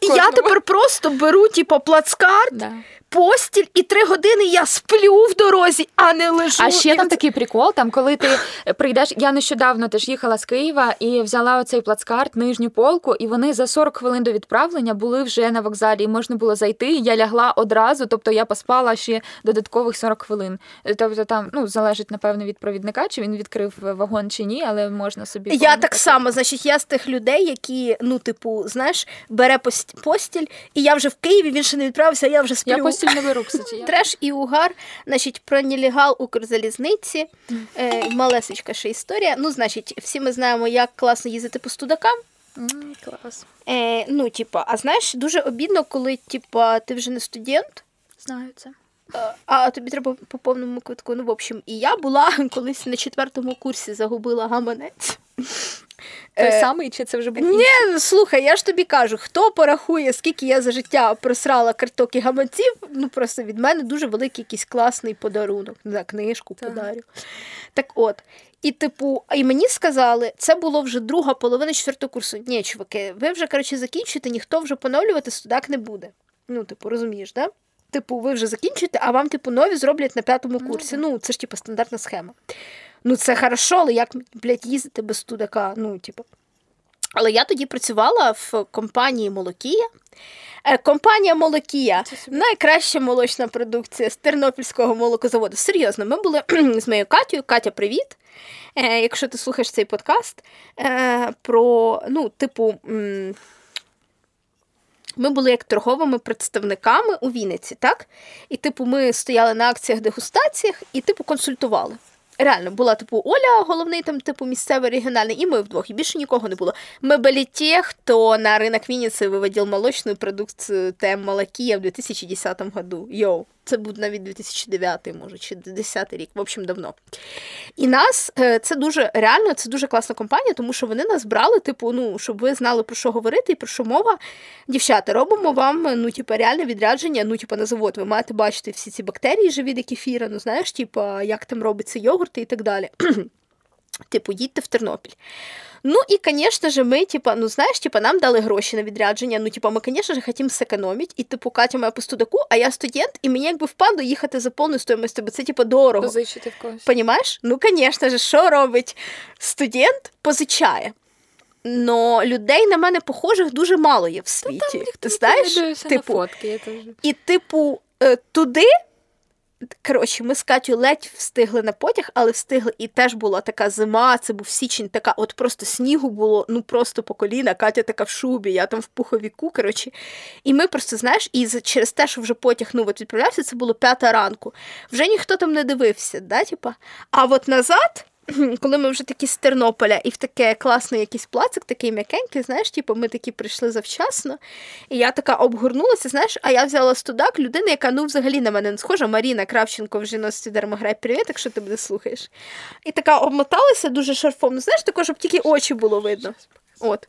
Speaker 2: І я тепер просто беру, типу, плацкарт,
Speaker 3: Да.
Speaker 2: Постіль, і три години я сплю в дорозі, а не лежу.
Speaker 3: А ще
Speaker 2: І
Speaker 3: там такий прикол, там коли ти прийдеш. Я нещодавно теж їхала з Києва і взяла оцей плацкарт, нижню полку, і вони за 40 хвилин до відправлення були вже на вокзалі, і можна було зайти. Я лягла одразу, тобто я поспала ще додаткових 40 хвилин. Тобто там ну залежить напевно від провідника, чи він відкрив вагон чи ні, але можна собі
Speaker 2: Я так само, значить, я з тих людей, які, ну, типу, знаєш, бере пост- постіль, і я вже в Києві, він ще не відправився, а я вже сплю.
Speaker 3: Я не беру, кстати.
Speaker 2: Треш і угар, значить, про нелегал Укрзалізниці. Е, малесечка ще історія. Ну, значить, всі ми знаємо, як класно їздити по студакам.
Speaker 3: М, Клас.
Speaker 2: Е, ну, типа, а знаєш, дуже обідно, коли, типа, ти вже не студент,
Speaker 3: Знаю це.
Speaker 2: Е, А тобі треба по повному квитку. Ну, в общем, і я була колись на четвертому курсі, загубила гаманець.
Speaker 3: Той
Speaker 2: Е,
Speaker 3: самий, чи це вже був?
Speaker 2: Ні, слухай, я ж тобі кажу, хто порахує, скільки я за життя просрала карток і гаманців, ну просто від мене дуже великий якийсь класний подарунок. Не знаю, книжку
Speaker 3: Так.
Speaker 2: подарю. Так от. І, типу, і мені сказали, це було вже друга половина четвертого курсу. Ні, чуваки, ви вже, коротше, закінчуєте, ніхто вже поновлювати студак не буде. Ну, типу, розумієш, да? Типу, ви вже закінчуєте, а вам, типу, нові зроблять на п'ятому
Speaker 3: Ну,
Speaker 2: курсі.
Speaker 3: да.
Speaker 2: Ну, це ж типу стандартна схема. Ну, це хорошо, але як, блядь, їздити без студака? Ну, типу. Але я тоді працювала в компанії Молокія. Е, Компанія Молокія найкраща молочна продукція з Тернопільського молокозаводу. Серйозно, ми були з моєю Катєю. Катя, привіт. Е, якщо ти слухаєш цей подкаст, е, про, ну, типу, ми були як торговими представниками у Вінниці, так? І, типу, ми стояли на акціях, дегустаціях і, типу, консультували. Реально, була типу Оля, головний там, типу, місцевий регіональний, і ми вдвох, і більше нікого не було. Ми були ті, хто на ринок Вінниці виводив молочну продукцію ТМ молокія в 2010 году. Йоу, це був навіть 2009, може, чи 2010 рік, в общем, давно. І нас е, це дуже реально, це дуже класна компанія, тому що вони нас брали, типу, ну, щоб ви знали про що говорити і про що мова. Дівчата, робимо вам ну, типу, реальне відрядження, ну, типу, на завод. Ви маєте бачити всі ці бактерії живі до кефіра, ну знаєш, типу, як там робиться йогурти і так далі. Типу, їдьте в Тернопіль. Ну і, звісно ж, ми, типа, ну знаєш, типа, нам дали гроші на відрядження. Ну, типа, ми, звісно ж, хотімо зекономити. І, типу, Катя моя по студаку, а я студент, і мені якби впадло їхати за повною стоїмостю, бо це, типа, дорого.
Speaker 3: Позичити в когось.
Speaker 2: Понімаєш? Ну, звісно ж, що робить студент? Позичає. Но людей на мене похожих дуже мало є в світі. Ти знаєш? Типу,
Speaker 3: на фотки, я теж.
Speaker 2: і, типу, е, туди. Коротше, ми з Катю ледь встигли на потяг, але встигли. І теж була така зима, це був січень, така, от просто снігу було, ну просто по коліна. Катя така в шубі, я там в пуховіку. Коротше. І ми просто, знаєш, і через те, що вже потяг ну, от відправлявся, це було п'ята ранку. Вже ніхто там не дивився, да, типа? А от назад. коли ми вже такі з Тернополя і в таке класний якийсь плацик, такий м'якенький, знаєш, типу, ми такі прийшли завчасно, і я така обгорнулася, знаєш, а я взяла студак людини, яка ну взагалі на мене не схожа, Маріна Кравченко в жіності Дермограй, привіт, якщо ти мене слухаєш. І така обмоталася дуже шарфом. ну, Знаєш, також щоб тільки очі було видно. От.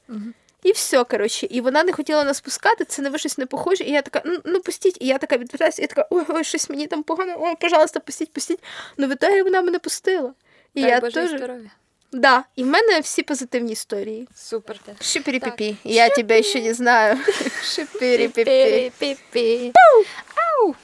Speaker 2: І все, коротше, і вона не хотіла нас пускати, це на щось не похоже. І я така, ну, ну пустіть, і я така відвертаюся, і я така, ой, ой, щось мені там погано, ой, пожалуйста, пустіть, пустіть. Ну, в ітогі вона мене пустила. І
Speaker 3: Дай
Speaker 2: я
Speaker 3: Боже
Speaker 2: теж...
Speaker 3: здоров'я.
Speaker 2: Да, і в мене всі позитивні історії.
Speaker 3: Супер.
Speaker 2: Шипірі-пі-пі. Я тебе ще не знаю. Шипірі-пі-пі.
Speaker 3: Ау!